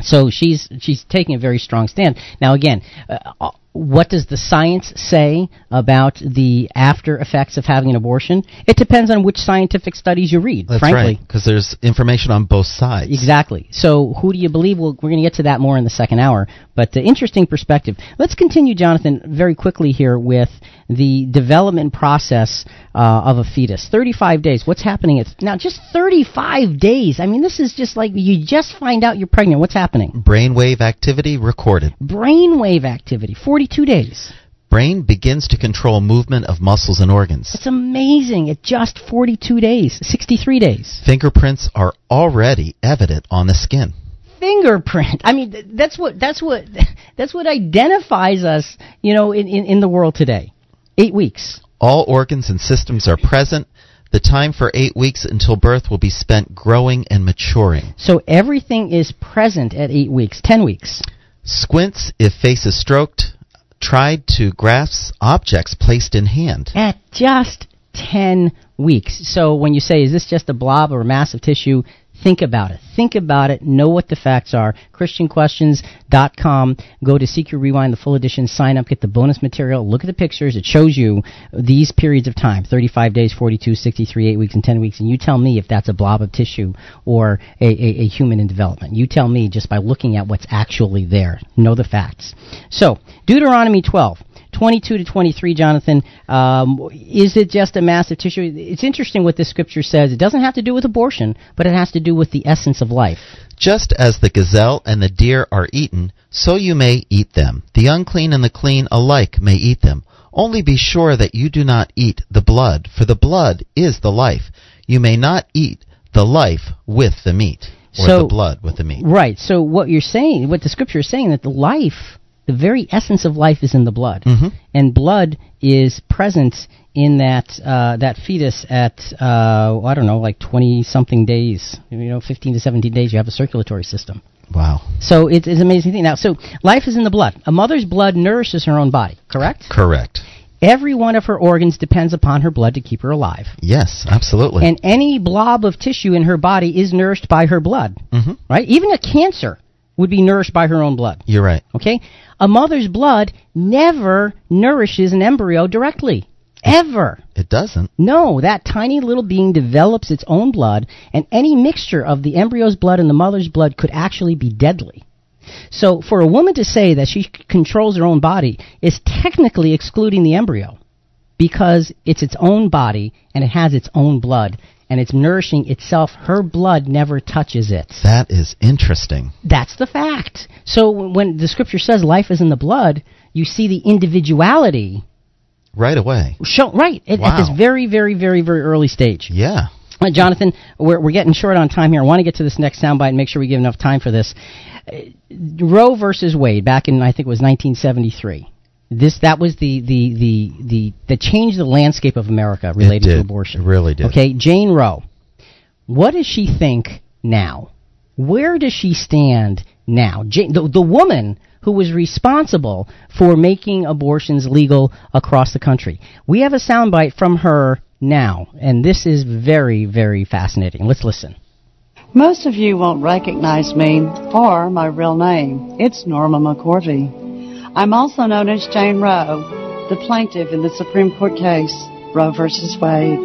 So she's she's taking a very strong stand. Now again, uh, what does the science say about the after effects of having an abortion? It depends on which scientific studies you read. That's frankly. right, because there's information on both sides. Exactly. So, who do you believe? Well, we're going to get to that more in the second hour. But uh, interesting perspective. Let's continue, Jonathan, very quickly here with the development process uh, of a fetus. 35 days. What's happening? It's now just 35 days. I mean, this is just like you just find out you're pregnant. What's happening? Brainwave activity recorded. Brainwave activity. 42 days. Brain begins to control movement of muscles and organs. It's amazing. At just 42 days, 63 days. Fingerprints are already evident on the skin. Fingerprint. I mean, that's what that's what that's what identifies us, you know, in, in, in the world today. Eight weeks. All organs and systems are present. The time for eight weeks until birth will be spent growing and maturing. So everything is present at eight weeks, ten weeks. Squints if face is stroked. Tried to grasp objects placed in hand. At just ten weeks. So when you say, is this just a blob or a mass of tissue? Think about it. Think about it. Know what the facts are. ChristianQuestions.com. Go to CQ Rewind, the full edition. Sign up. Get the bonus material. Look at the pictures. It shows you these periods of time 35 days, 42, 63, 8 weeks, and 10 weeks. And you tell me if that's a blob of tissue or a, a, a human in development. You tell me just by looking at what's actually there. Know the facts. So, Deuteronomy 12. 22 to 23, Jonathan. Um, is it just a massive tissue? It's interesting what this scripture says. It doesn't have to do with abortion, but it has to do with the essence of life. Just as the gazelle and the deer are eaten, so you may eat them. The unclean and the clean alike may eat them. Only be sure that you do not eat the blood, for the blood is the life. You may not eat the life with the meat, or So- the blood with the meat. Right. So what you're saying, what the scripture is saying, that the life, the very essence of life, is in the blood, Mhm. and blood is present in that uh, that fetus at uh, I don't know, like 20 something days. You know, 15 to 17 days. You have a circulatory system. Wow. So it's, it's an amazing thing. Now, so life is in the blood. A mother's blood nourishes her own body. Correct. Correct. Every one of her organs depends upon her blood to keep her alive. Yes, absolutely. And any blob of tissue in her body is nourished by her blood. Mhm. Right? Even a cancer would be nourished by her own blood. You're right. Okay? A mother's blood never nourishes an embryo directly. Ever. It doesn't. No, that tiny little being develops its own blood, and any mixture of the embryo's blood and the mother's blood could actually be deadly. So, for a woman to say that she controls her own body is technically excluding the embryo because it's its own body and it has its own blood and it's nourishing itself. Her blood never touches it. That is interesting. That's the fact. So when the scripture says life is in the blood, you see the individuality Right away. show right at, at this very, very, very, very early stage. Yeah. Uh, Jonathan, we're, we're getting short on time here. I want to get to this next soundbite and make sure we give enough time for this. Uh, Roe versus Wade, back in I think it was 1973. This that was the the the the that changed the landscape of America related it to abortion. It really did. Okay, Jane Roe. What does she think now? Where does she stand now? Jane, the, the woman who was responsible for making abortions legal across the country. We have a soundbite from her now, and this is very, very fascinating. Let's listen. Most of you won't recognize me or my real name. It's Norma McCorvey. I'm also known as Jane Roe, the plaintiff in the Supreme Court case, Roe versus Wade,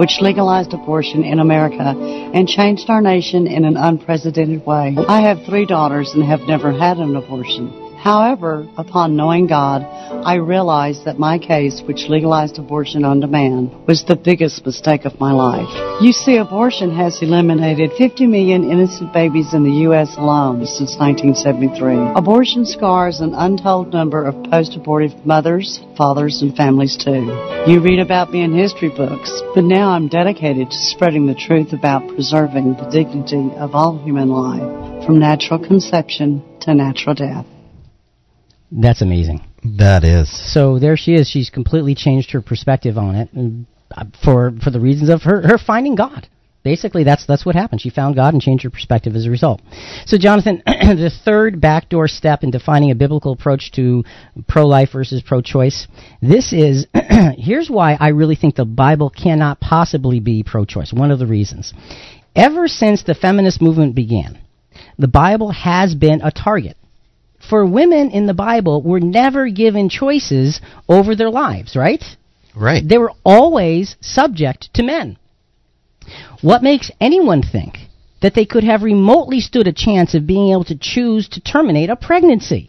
which legalized abortion in America and changed our nation in an unprecedented way. I have three daughters and have never had an abortion. However, upon knowing God, I realized that my case, which legalized abortion on demand, was the biggest mistake of my life. You see, abortion has eliminated 50 million innocent babies in the U.S. alone since 1973. Abortion scars an untold number of post-abortive mothers, fathers, and families too. You read about me in history books, but now I'm dedicated to spreading the truth about preserving the dignity of all human life, from natural conception to natural death. That's amazing. That is. So there she is. She's completely changed her perspective on it uh, for for the reasons of her her finding God. Basically, that's that's what happened. She found God and changed her perspective as a result. So, Jonathan, the third backdoor step in defining a biblical approach to pro-life versus pro-choice. This is here's why I really think the Bible cannot possibly be pro-choice. One of the reasons. Ever since the feminist movement began, the Bible has been a target for women in the Bible were never given choices over their lives, right? Right. They were always subject to men. What makes anyone think that they could have remotely stood a chance of being able to choose to terminate a pregnancy?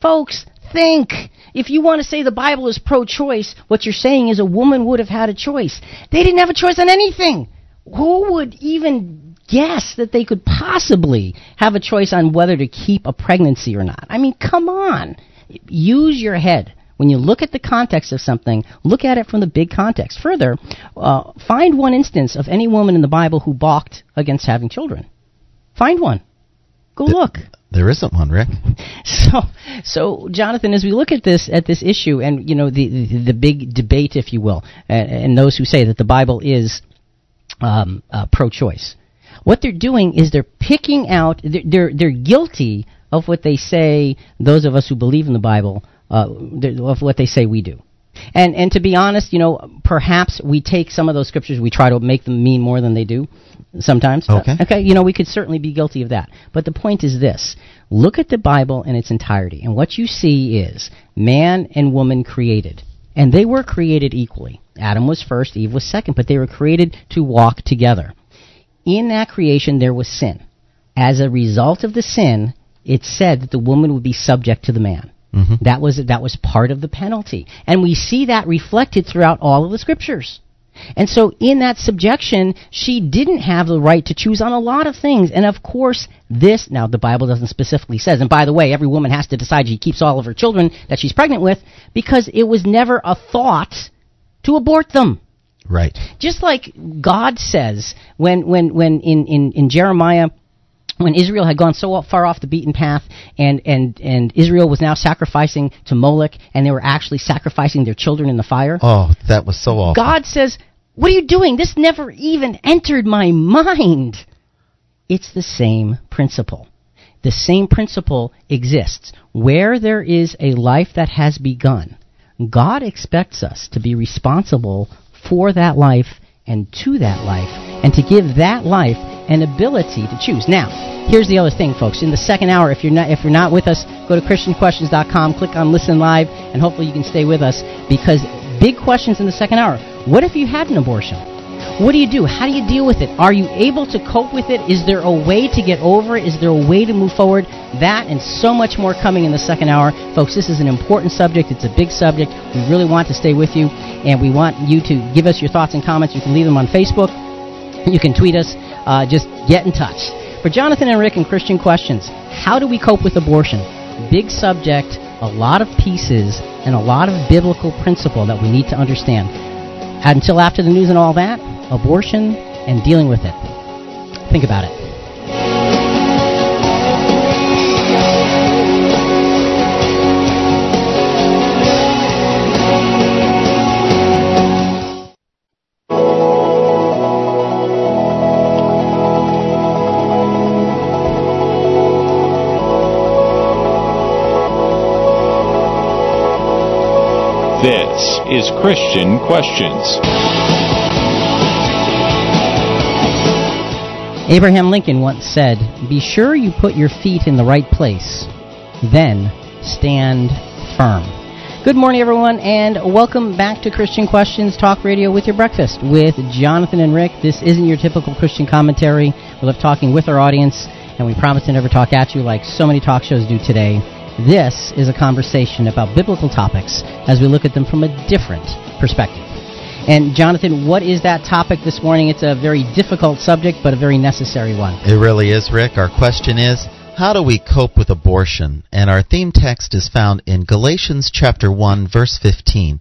Folks, think. If you want to say the Bible is pro choice, what you're saying is a woman would have had a choice. They didn't have a choice on anything. Who would even guess that they could possibly have a choice on whether to keep a pregnancy or not? I mean, come on. Use your head. When you look at the context of something, look at it from the big context. Further, uh, find one instance of any woman in the Bible who balked against having children. Find one. Go look. There isn't one, Rick. So, so Jonathan, as we look at this at this issue, and you know the the, the big debate, if you will, and, and those who say that the Bible is um, uh, pro-choice, what they're doing is they're picking out. They're, they're they're guilty of what they say. Those of us who believe in the Bible, uh, of what they say we do. And and to be honest, you know, perhaps we take some of those scriptures, we try to make them mean more than they do. Sometimes, Okay. okay, you know, we could certainly be guilty of that. But the point is this: look at the Bible in its entirety, and what you see is man and woman created, and they were created equally. Adam was first, Eve was second, but they were created to walk together. In that creation, there was sin. As a result of the sin, it said that the woman would be subject to the man. Mm-hmm. That was that was part of the penalty, and we see that reflected throughout all of the scriptures. And so, in that subjection, she didn't have the right to choose on a lot of things. And of course, this now the Bible doesn't specifically says. And by the way, every woman has to decide she keeps all of her children that she's pregnant with because it was never a thought to abort them. Right. Just like God says when when when in in, in Jeremiah when Israel had gone so far off the beaten path and, and, and Israel was now sacrificing to Moloch and they were actually sacrificing their children in the fire. Oh, that was so awful. God says, What are you doing? This never even entered my mind. It's the same principle. The same principle exists. Where there is a life that has begun, God expects us to be responsible for that life and to that life, and to give that life an ability to choose. Now, here's the other thing, folks. In the second hour, if you're not if you're not with us, go to ChristianQuestions.com, click on Listen Live, and hopefully you can stay with us because big questions in the second hour. What if you had an abortion? What do you do? How do you deal with it? Are you able to cope with it? Is there a way to get over it? Is there a way to move forward? That and so much more coming in the second hour. Folks, this is an important subject. It's a big subject. We really want to stay with you, and we want you to give us your thoughts and comments. You can leave them on Facebook. You can tweet us. Uh, just get in touch. For Jonathan and Rick and Christian Questions, how do we cope with abortion? Big subject, a lot of pieces, and a lot of biblical principle that we need to understand. Until after the news and all that, abortion and dealing with it. Think about it. This is Christian Questions. Abraham Lincoln once said, Be sure you put your feet in the right place, then stand firm. Good morning, everyone, and welcome back to Christian Questions Talk Radio with your breakfast with Jonathan and Rick. This isn't your typical Christian commentary. We love talking with our audience, and we promise to never talk at you like so many talk shows do today. This is a conversation about biblical topics as we look at them from a different perspective. And Jonathan, what is that topic this morning? It's a very difficult subject, but a very necessary one. It really is, Rick. Our question is how do we cope with abortion? And our theme text is found in Galatians chapter 1 verse 15.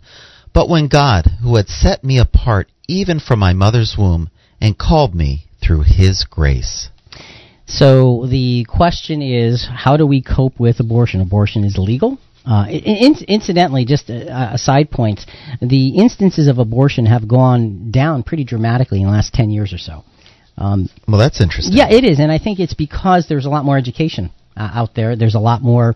But when God, who had set me apart even from my mother's womb and called me through his grace. So the question is, how do we cope with abortion? Abortion is legal. Uh, in, incidentally, just a, a, side point, the instances of abortion have gone down pretty dramatically in the last 10 years or so. Um, well, that's interesting. Yeah, it is, and I think it's because there's a lot more education uh, out there. There's a lot more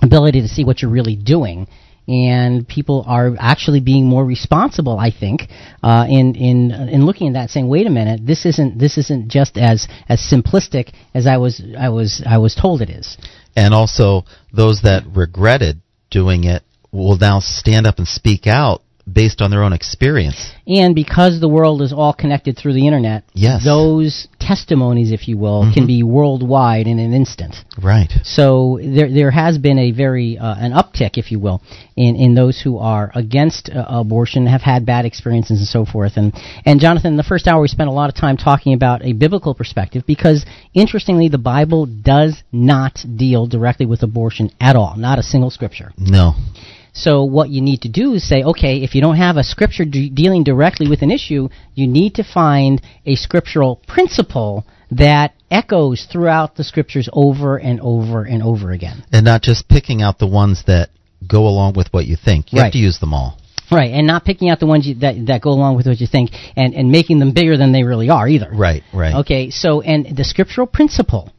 ability to see what you're really doing and people are actually being more responsible. I think uh, in in in looking at that, saying, "Wait a minute, this isn't this isn't just as as simplistic as I was I was I was told it is." And also, those that regretted doing it will now stand up and speak out based on their own experience. And because the world is all connected through the internet, yes. those testimonies, if you will, mm-hmm. can be worldwide in an instant. Right. So there there has been a very uh, an uptick, if you will, in, in those who are against uh, abortion, have had bad experiences, and so forth. And and Jonathan, in the first hour, we spent a lot of time talking about a biblical perspective because, interestingly, the Bible does not deal directly with abortion at all. Not a single scripture. No. So what you need to do is say, okay, if you don't have a scripture de- dealing directly with an issue, you need to find a scriptural principle that echoes throughout the scriptures over and over and over again. And not just picking out the ones that go along with what you think. You right. have to use them all. Right, and not picking out the ones you, that that go along with what you think, and and making them bigger than they really are either. Right, right. Okay, so and the scriptural principle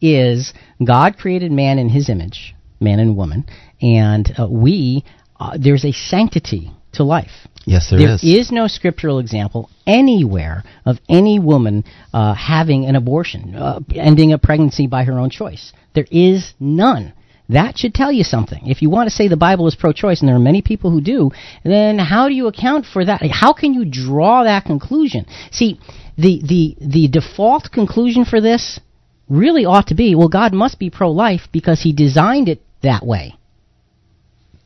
is God created man in His image, man and woman, and uh, we uh, there's a sanctity to life. Yes, there, there is. There is no scriptural example anywhere of any woman uh, having an abortion, uh, ending a pregnancy by her own choice. There is none. That should tell you something. If you want to say the Bible is pro choice, and there are many people who do, then how do you account for that? How can you draw that conclusion? See, the, the, the default conclusion for this really ought to be well, God must be pro life because He designed it that way.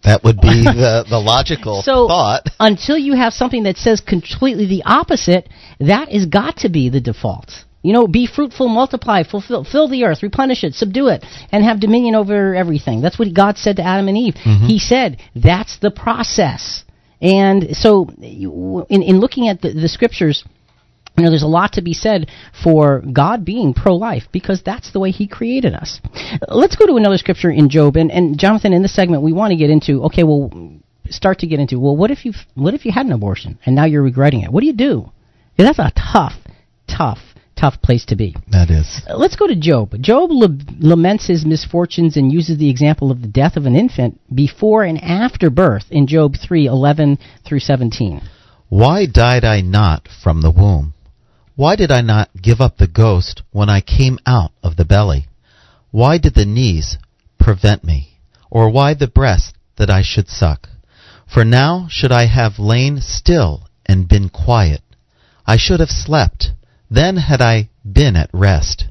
That would be the, the logical so thought. until you have something that says completely the opposite, that has got to be the default. You know, be fruitful, multiply, fulfill, fill the earth, replenish it, subdue it, and have dominion over everything. That's what God said to Adam and Eve. Mm-hmm. He said that's the process. And so, in, in looking at the, the scriptures, you know, there's a lot to be said for God being pro-life because that's the way He created us. Let's go to another scripture in Job, and, and Jonathan, in this segment, we want to get into. Okay, well, start to get into. Well, what if you what if you had an abortion and now you're regretting it? What do you do? That's a tough, tough, tough place to be. That is. Uh, let's go to Job. Job laments his misfortunes and uses the example of the death of an infant before and after birth in Job three eleven through 17. Why died I not from the womb? Why did I not give up the ghost when I came out of the belly? Why did the knees prevent me? Or why the breast that I should suck? For now should I have lain still and been quiet. I should have slept. Then had I been at rest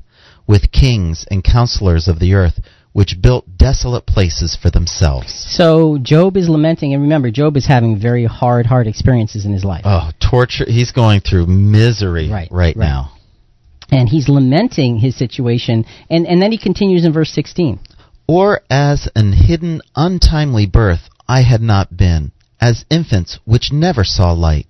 with kings and counselors of the earth, which built desolate places for themselves. So Job is lamenting, and remember, Job is having very hard, hard experiences in his life. Oh, torture. He's going through misery right, right, now. And he's lamenting his situation, and, and then he continues in verse 16. Or as an hidden, untimely birth I had not been, as infants which never saw light.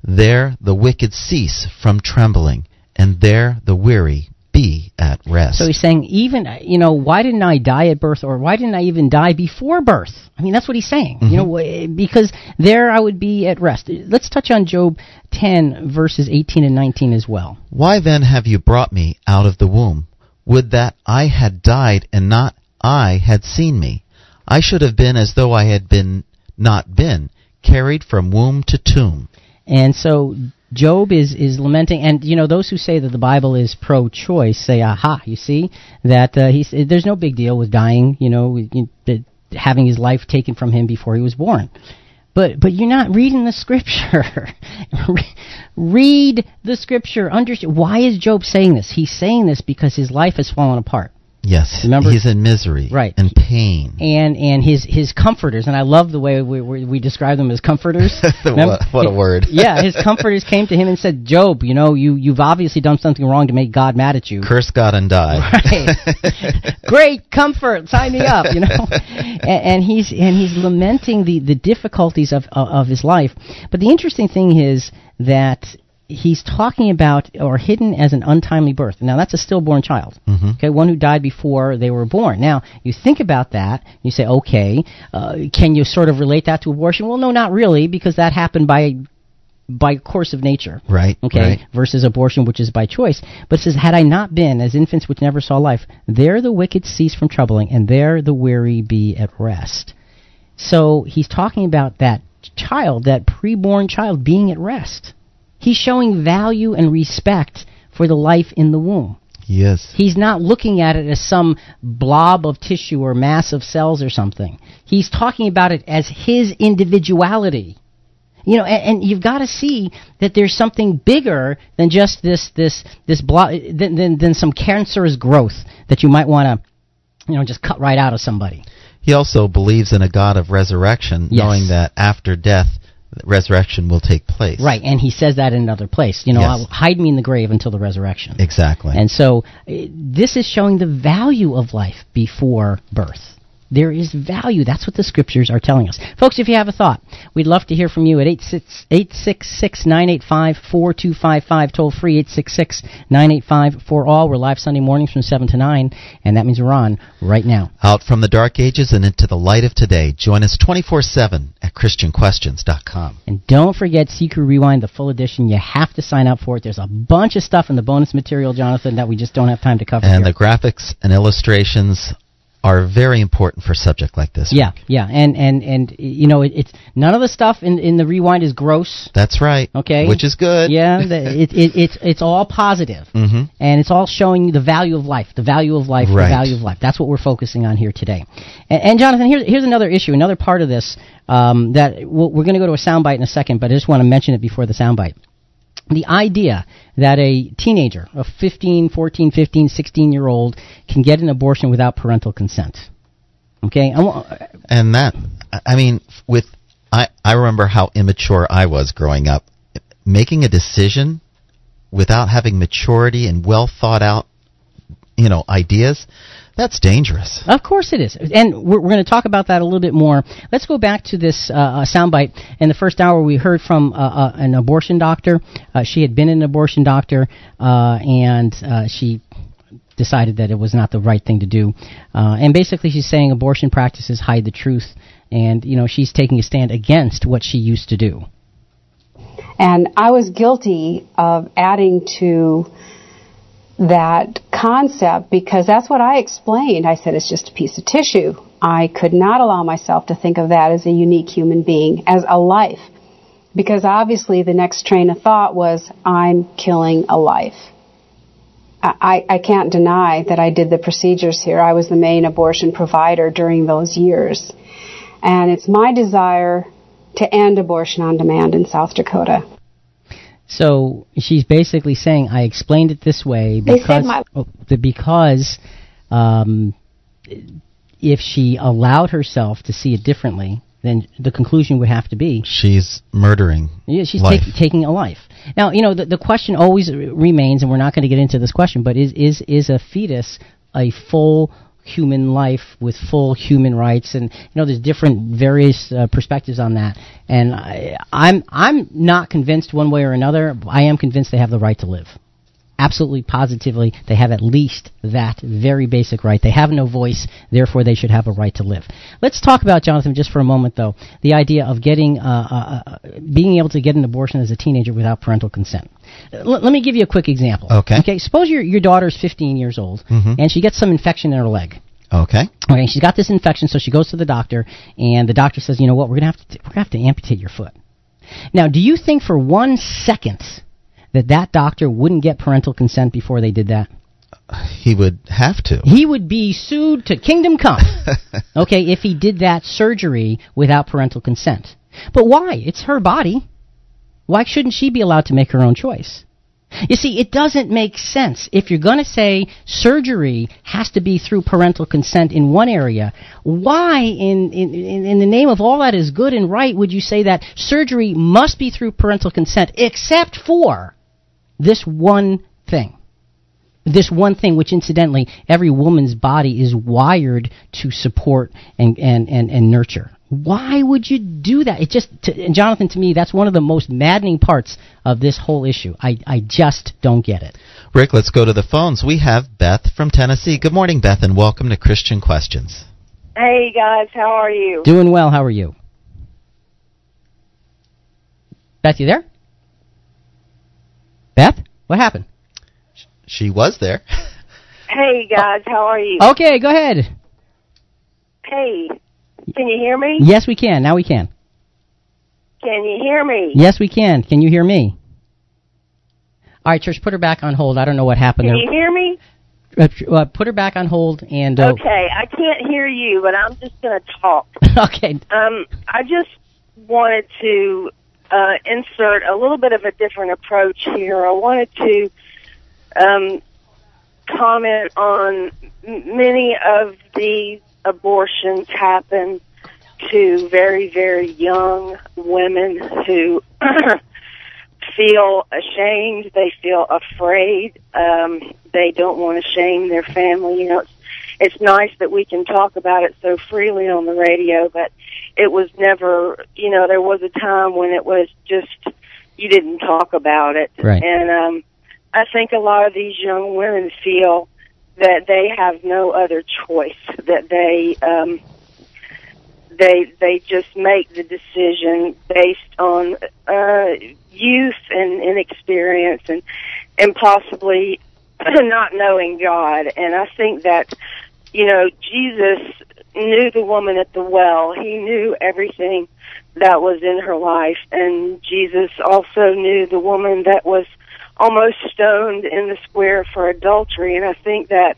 There the wicked cease from trembling, and there the weary be at rest. So he's saying, even, you know, why didn't I die at birth, or why didn't I even die before birth? I mean, that's what he's saying, mm-hmm. you know, because there I would be at rest. Let's touch on Job 10, verses 18 and 19 as well. Why then have you brought me out of the womb? Would that I had died and not I had seen me. I should have been as though I had been not been, carried from womb to tomb. And so Job is, is lamenting, and you know those who say that the Bible is pro-choice say, "Aha! You see that uh, he's there's no big deal with dying, you know, having his life taken from him before he was born." But but you're not reading the scripture. Read the scripture. Understand why is Job saying this? He's saying this because his life has fallen apart. Yes, remember he's in misery, right, and pain, and and his his comforters, and I love the way we we, we describe them as comforters. what, what, a word! yeah, his comforters came to him and said, "Job, you know, you you've obviously done something wrong to make God mad at you. Curse God and die." Right. Great comfort, sign me up. You know, and, and, he's and he's lamenting the the difficulties of, of of his life. But the interesting thing is that he's talking about or hidden as an untimely birth. Now that's a stillborn child, mm-hmm. okay, one who died before they were born. Now you think about that, you say, okay, uh, can you sort of relate that to abortion? Well, no, not really, because that happened by by course of nature, right? Okay, right. versus abortion, which is by choice. But it says, had I not been as infants which never saw life, there the wicked cease from troubling, and there the weary be at rest. So he's talking about that child, that preborn child, being at rest. He's showing value and respect for the life in the womb. Yes. He's not looking at it as some blob of tissue or mass of cells or something. He's talking about it as his individuality. You know, and, and you've got to see that there's something bigger than just this this this blob than, than than some cancerous growth that you might want to, you know, just cut right out of somebody. He also believes in a God of resurrection, yes. knowing that after death resurrection will take place. Right, and he says that in another place. You know, yes. hide me in the grave until the resurrection. Exactly. And so uh, this is showing the value of life before birth. There is value. That's what the scriptures are telling us. Folks, if you have a thought, we'd love to hear from you at 866 985 4255, toll free 866 985 for all. We're live Sunday mornings from 7 to 9, and that means we're on right now. Out from the dark ages and into the light of today. Join us 24 7 at ChristianQuestions.com. And don't forget CQ Rewind, the full edition. You have to sign up for it. There's a bunch of stuff in the bonus material, Jonathan, that we just don't have time to cover. And here. the graphics and illustrations are very important for a subject like this. Yeah, yeah, and and and you know, it, it's none of the stuff in in the rewind is gross. That's right. Okay, which is good. Yeah, the, it, it it's it's all positive, mm-hmm. and it's all showing you the value of life, the value of life, right. the value of life. That's what we're focusing on here today. And, and Jonathan, here's here's another issue, another part of this um, that we'll, we're going to go to a soundbite in a second, but I just want to mention it before the soundbite the idea that a teenager, a 15, 14, 15, 16 year old, can get an abortion without parental consent. Okay? And that, I mean, with, I, I remember how immature I was growing up. Making a decision without having maturity and well thought out, you know, ideas, that's dangerous. Of course it is. And we're, we're going to talk about that a little bit more. Let's go back to this uh, uh, soundbite. In the first hour, we heard from uh, uh, an abortion doctor. Uh, she had been an abortion doctor, uh, and she decided that it was not the right thing to do. and basically, she's saying abortion practices hide the truth, and you know she's taking a stand against what she used to do. And I was guilty of adding to that concept because that's what I explained. I said it's just a piece of tissue. I could not allow myself to think of that as a unique human being, as a life. Because obviously the next train of thought was, I'm killing a life. I, I can't deny that I did the procedures here. I was the main abortion provider during those years. And it's my desire to end abortion on demand in South Dakota. So she's basically saying, I explained it this way because my- oh, the- because um, if she allowed herself to see it differently, then the conclusion would have to be She's murdering. yeah, she's life. take, taking a life. Now, you know, the, the question always r- remains, and we're not going to get into this question, but is is is a fetus a full human life with full human rights? And you know, there's different various uh, perspectives on that. And I, I'm I'm not convinced one way or another. I am convinced they have the right to live. Absolutely, positively, they have at least that very basic right. They have no voice, therefore they should have a right to live. Let's talk about Jonathan just for a moment, though. The idea of getting, uh, uh, uh, being able to get an abortion as a teenager without parental consent. Uh, l- let me give you a quick example. Okay. Okay. Suppose your your daughter's 15 years old Mhm. and she gets some infection in her leg. Okay. Okay, she's got this infection, so she goes to the doctor, and the doctor says, "You know what? We're gonna have to we're gonna have to amputate your foot." Now, do you think for one second that that doctor wouldn't get parental consent before they did that? He would have to. He would be sued to kingdom come. okay, if he did that surgery without parental consent. But why? It's her body. Why shouldn't she be allowed to make her own choice? You see, it doesn't make sense. If you're going to say surgery has to be through parental consent in one area, why, in, in, in the name of all that is good and right, would you say that surgery must be through parental consent except for this one thing? this one thing, which incidentally, every woman's body is wired to support and, and, and, and nurture. Why would you do that? It just, to, and Jonathan, to me, that's one of the most maddening parts of this whole issue. I, I just don't get it. Rick, let's go to the phones. We have Beth from Tennessee. Good morning, Beth, and welcome to Christian Questions. Hey guys, how are you? Doing well. How are you? Beth, you there? Beth, what happened? She was there. Hey guys, how are you? Okay, go ahead. Hey, can you hear me? Yes, we can. Now we can. Can you hear me? Yes, we can. Can you hear me? All right, church, put her back on hold. I don't know what happened Can there. you hear me? Uh, uh, put her back on hold and uh, Okay, I can't hear you, but I'm just going to talk. okay. Um, I just wanted to uh, insert a little bit of a different approach here. I wanted to um, comment on m- many of these abortions happen to very, very young women who feel ashamed. They feel afraid. Um, they don't want to shame their family. You know, it's, it's nice that we can talk about it so freely on the radio, but it was never, you know, there was a time when it was just, you didn't talk about it. Right. And, um, I think a lot of these young women feel that they have no other choice, that they, um, they they just make the decision based on uh youth and inexperience and and possibly not knowing God. And I think that you know Jesus knew the woman at the well. He knew everything that was in her life. And Jesus also knew the woman that was almost stoned in the square for adultery and I think that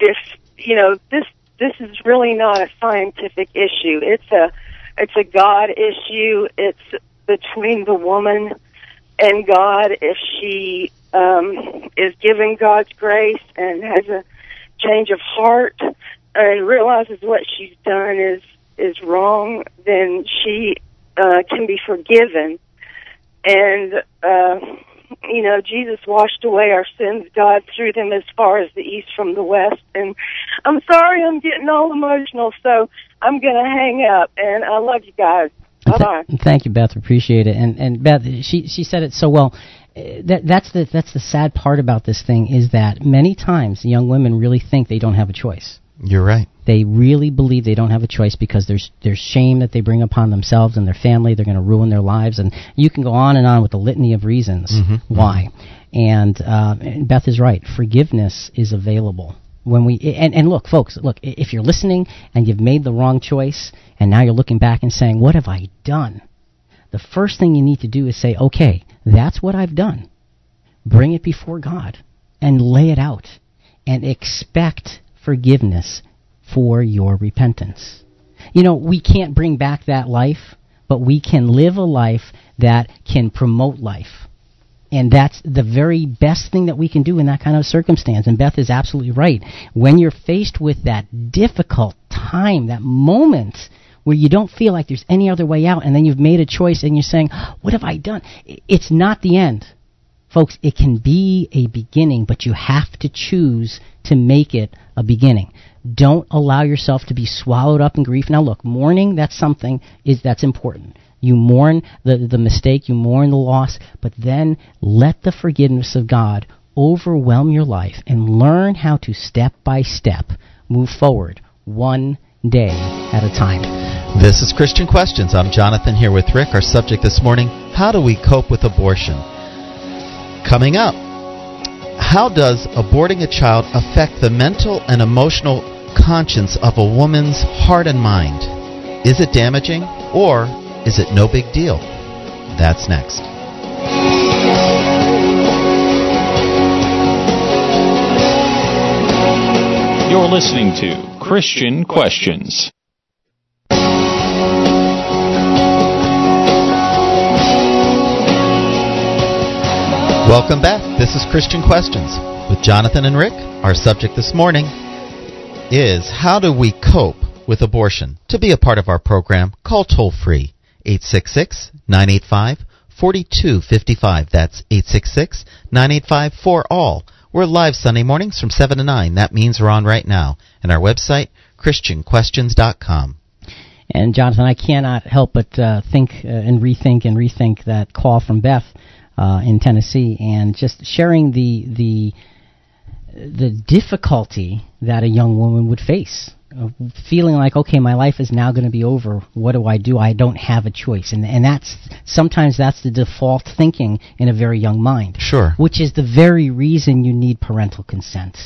if you know this this is really not a scientific issue. It's a it's a God issue. It's between the woman and God if she um is given God's grace and has a change of heart and realizes what she's done is is wrong, then she uh can be forgiven. And uh you know, Jesus washed away our sins. God threw them as far as the east from the west. And I'm sorry I'm getting all emotional, so I'm going to hang up. And I love you guys. Bye bye. Thank you, Beth. Appreciate it. And and Beth, she she said it so well. Uh, That that's the that's the sad part about this thing is that many times young women really think they don't have a choice. You're right. They really believe they don't have a choice because there's there's shame that they bring upon themselves and their family. They're going to ruin their lives, and you can go on and on with the litany of reasons Mhm. why. And, uh, and Beth is right. Forgiveness is available when we and and look, folks. Look, if you're listening and you've made the wrong choice, and now you're looking back and saying, "What have I done?" the first thing you need to do is say, okay, that's what I've done. Bring it before God and lay it out and expect forgiveness for your repentance. You know, we can't bring back that life, but we can live a life that can promote life. And that's the very best thing that we can do in that kind of circumstance. And Beth is absolutely right. When you're faced with that difficult time, that moment where you don't feel like there's any other way out, and then you've made a choice and you're saying, What have I done? It's not the end. Folks, it can be a beginning, but you have to choose to make it a beginning. Don't allow yourself to be swallowed up in grief. Now look, mourning, that's something is that's important. You mourn the, the mistake, you mourn the loss, but then let the forgiveness of God overwhelm your life and learn how to step by step move forward one day at a time. This is Christian Questions. I'm Jonathan here with Rick. Our subject this morning How do we cope with abortion? Coming up, how does aborting a child affect the mental and emotional conscience of a woman's heart and mind? Is it damaging or is it no big deal? That's next. You're listening to Christian Questions. Welcome back. This is Christian Questions with Jonathan and Rick. Our subject this morning is how do we cope with abortion? To be a part of our program, call toll free 866 985 4255. That's 866 985 4 all. We're live Sunday mornings from 7 to 9. That means we're on right now. And our website, ChristianQuestions.com. And Jonathan, I cannot help but uh, think uh, and rethink and rethink that call from Beth uh, in Tennessee, and just sharing the the the difficulty that a young woman would face feeling like okay my life is now going to be over. What do i do? I don't have a choice. And and that's sometimes that's the default thinking in a very young mind. Sure. Which is the very reason you need parental consent.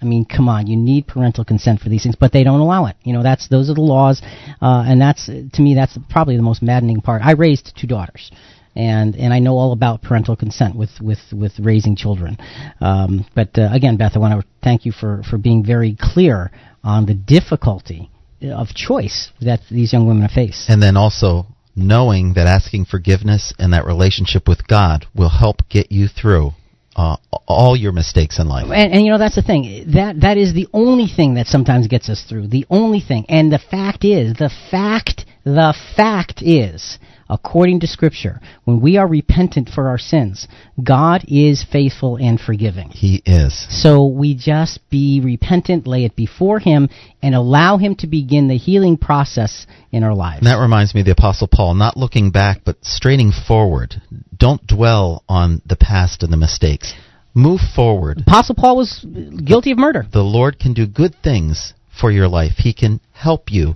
I mean, come on, you need parental consent for these things, but they don't allow it. You know, that's those are the laws, uh, and that's to me that's probably the most maddening part. I raised two daughters, and and I know all about parental consent with with with raising children. Um, but uh, again, Beth, I want to thank you for for being very clear on the difficulty of choice that these young women face. And then also knowing that asking forgiveness and that relationship with God will help get you through uh, all your mistakes in life. And, and, you know that's the thing that that is the only thing that sometimes gets us through. The only thing. And the fact is, the fact, the fact is according to Scripture, when we are repentant for our sins, God is faithful and forgiving. He is. So we just be repentant, lay it before Him, and allow Him to begin the healing process in our lives. And that reminds me of the Apostle Paul, not looking back, but straining forward. Don't dwell on the past and the mistakes. Move forward. Apostle Paul was guilty of murder. The Lord can do good things for your life. He can help you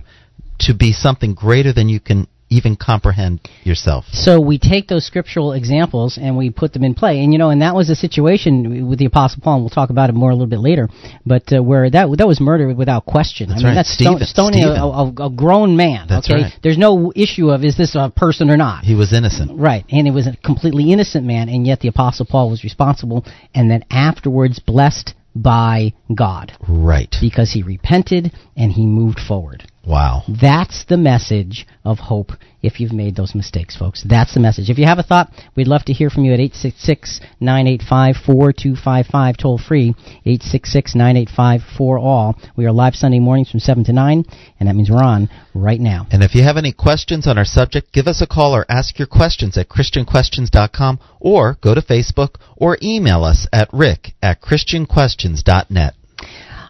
to be something greater than you can even comprehend yourself. So we take those scriptural examples and we put them in play, and you know, and that was a situation with the Apostle Paul. and We'll talk about it more a little bit later, but uh, where that that was murder without question. That's I mean, right. that's Stephen, stoning Stephen. a, a, a, grown man. That's okay, right. there's no issue of is this a person or not. He was innocent. Right, and it was a completely innocent man, and yet the Apostle Paul was responsible, and then afterwards blessed by God. Right. Because he repented and he moved forward. Wow. That's the message of hope if you've made those mistakes, folks. That's the message. If you have a thought, we'd love to hear from you at 866-985-4255, toll free, 866-985-4ALL. We are live Sunday mornings from 7 to 9, and that means we're on right now. And if you have any questions on our subject, give us a call or ask your questions at christianquestions.com or go to Facebook or email us at rick at christianquestions.net.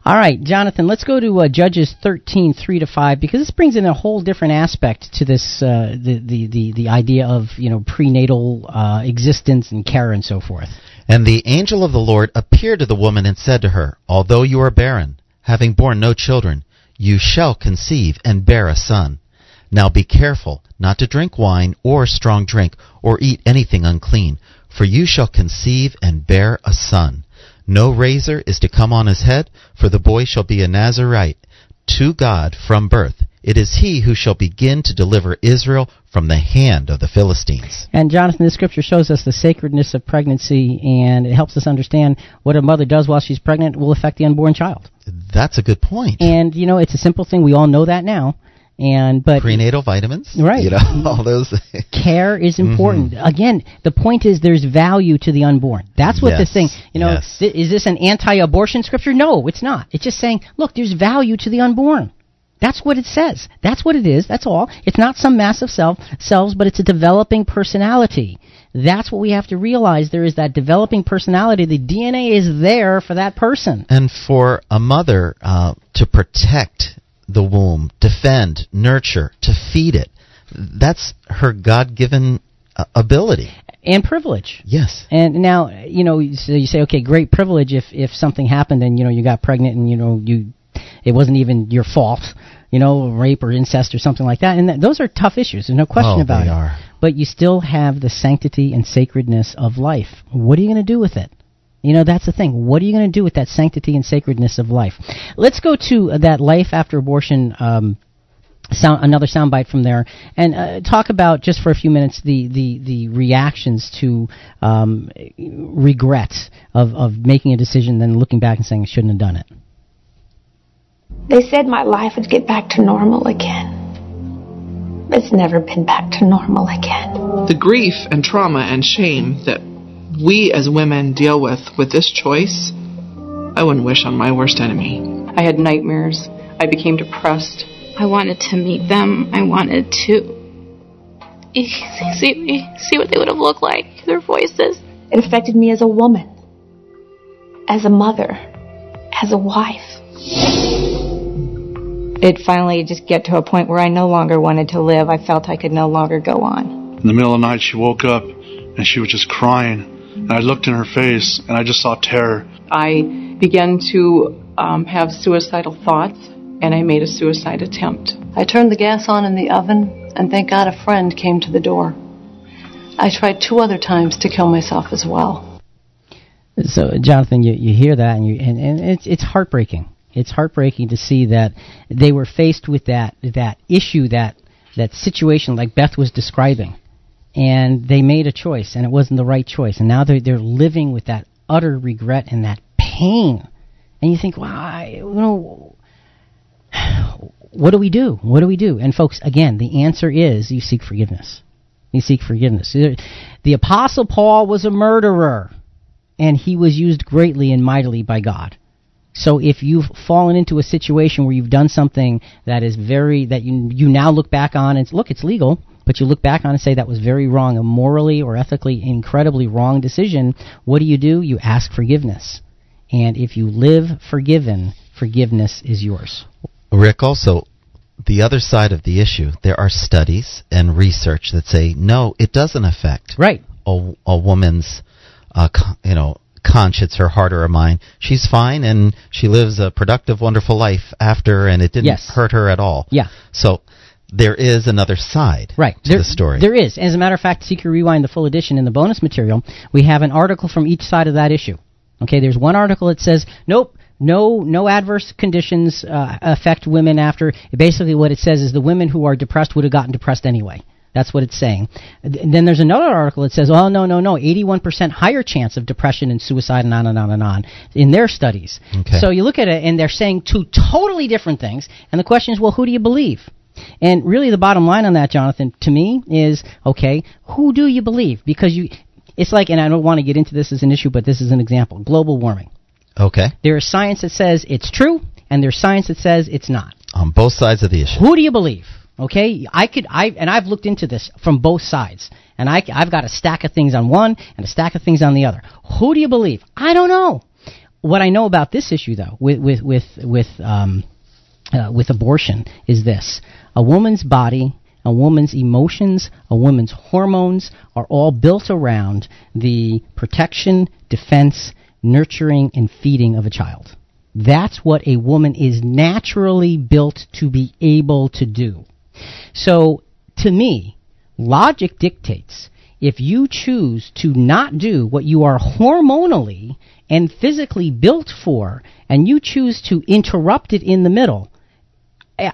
All right, Jonathan, let's go to uh, Judges 13, 3 to 5, because this brings in a whole different aspect to this, uh, the, the, the, the idea of, you know, prenatal uh, existence and care and so forth. And the angel of the Lord appeared to the woman and said to her, Although you are barren, having borne no children, you shall conceive and bear a son. Now be careful not to drink wine or strong drink, or eat anything unclean, for you shall conceive and bear a son. No razor is to come on his head, for the boy shall be a Nazarite to God from birth. It is he who shall begin to deliver Israel from the hand of the Philistines. And Jonathan, the scripture shows us the sacredness of pregnancy, and it helps us understand what a mother does while she's pregnant will affect the unborn child. That's a good point. And you know, it's a simple thing. We all know that now. And but prenatal vitamins, right? You know, all those. care is important. Mm-hmm. Again, the point is there's value to the unborn. That's what yes. this thing. You know, yes. th- is this an anti-abortion scripture? No, it's not. It's just saying, look, there's value to the unborn. That's what it says. That's what it is. That's all. It's not some massive self selves, but it's a developing personality. That's what we have to realize. There is that developing personality. The DNA is there for that person. And for a mother uh, to protect the womb, defend, nurture, to feed it, that's her God given uh, ability and privilege. Yes. And now, you know, so you say, okay, great privilege if if something happened and you know you got pregnant and you know you it wasn't even your fault, you know, rape or incest or something like that. And th- those are tough issues. There's no question oh, about they it. Are. But you still have the sanctity and sacredness of life. What are you going to do with it? You know, that's the thing. What are you going to do with that sanctity and sacredness of life? Let's go to uh, that life after abortion um, sound, another soundbite from there, and uh, talk about just for a few minutes the the, the reactions to um, regret of of making a decision, then looking back and saying I shouldn't have done it. They said my life would get back to normal again. It's never been back to normal again. The grief and trauma and shame that we as women deal with with this choice, I wouldn't wish on my worst enemy. I had nightmares. I became depressed. I wanted to meet them. I wanted to see see what they would have looked like, their voices. It affected me as a woman, as a mother, as a wife. It finally just get to a point where I no longer wanted to live. I felt I could no longer go on. In the middle of the night, she woke up and she was just crying. And I looked in her face and I just saw terror. I began to um, have suicidal thoughts and I made a suicide attempt. I turned the gas on in the oven and thank God a friend came to the door. I tried two other times to kill myself as well. So, Jonathan, you, you hear that and, you, and, and it's, it's heartbreaking. It's heartbreaking to see that they were faced with that, that issue, that, that situation like Beth was describing and they made a choice, and it wasn't the right choice, and now they're they're living with that utter regret and that pain, and you think, wow, you know, what do we do? What do we do? And folks, again, the answer is you seek forgiveness. You seek forgiveness. The apostle Paul was a murderer, and he was used greatly and mightily by God. So if you've fallen into a situation where you've done something that is very that you you now look back on and look, it's legal but you look back on and say that was very wrong, a morally or ethically incredibly wrong decision, what do you do? You ask forgiveness. And if you live forgiven, forgiveness is yours. Rick, also, the other side of the issue, there are studies and research that say no, it doesn't affect right a, a woman's, uh, you know, conscience, her heart or her mind. She's fine and she lives a productive, wonderful life after, and it didn't yes. hurt her at all. Yeah. So there is another side right. to there, the story. There is. As a matter of fact, CQ Rewind, the full edition in the bonus material, we have an article from each side of that issue. Okay, there's one article that says, nope, no, no adverse conditions uh, affect women after. Basically, what it says is the women who are depressed would have gotten depressed anyway. That's what it's saying. Then there's another article that says, oh, no, no, no, 81% higher chance of depression and suicide and on and on and on in their studies. Okay. So you look at it, and they're saying two totally different things. And the question is, well, who do you believe? And really, the bottom line on that, Jonathan, to me, is okay. Who do you believe? Because you, it's like, and I don't want to get into this as an issue, but this is an example: global warming. Okay. There is science that says it's true, and there's science that says it's not. On both sides of the issue. Who do you believe? Okay, I could, I, and I've looked into this from both sides, and I, I've got a stack of things on one and a stack of things on the other. Who do you believe? I don't know. What I know about this issue, though, with with with with um, uh, with abortion, is this: a woman's body, a woman's emotions, a woman's hormones are all built around the protection, defense, nurturing, and feeding of a child. That's what a woman is naturally built to be able to do. So, to me, logic dictates if you choose to not do what you are hormonally and physically built for, and you choose to interrupt it in the middle,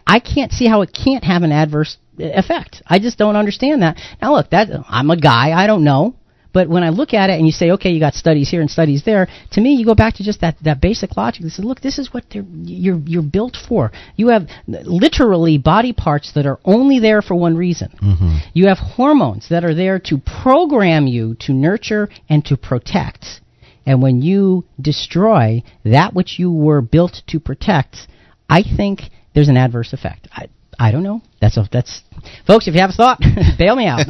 I, can't see how it can't have an adverse effect. I just don't understand that. Now look, that I'm a guy, I don't know. But when I look at it and you say, okay, you got studies here and studies there, to me, you go back to just that, that basic logic. You say, look, this is what you're, you're built for. You have literally body parts that are only there for one reason. Mm-hmm. You have hormones that are there to program you to nurture and to protect. And when you destroy that which you were built to protect, I think there's an adverse effect. I, I don't know. That's a, that's folks. If you have a thought, bail me out.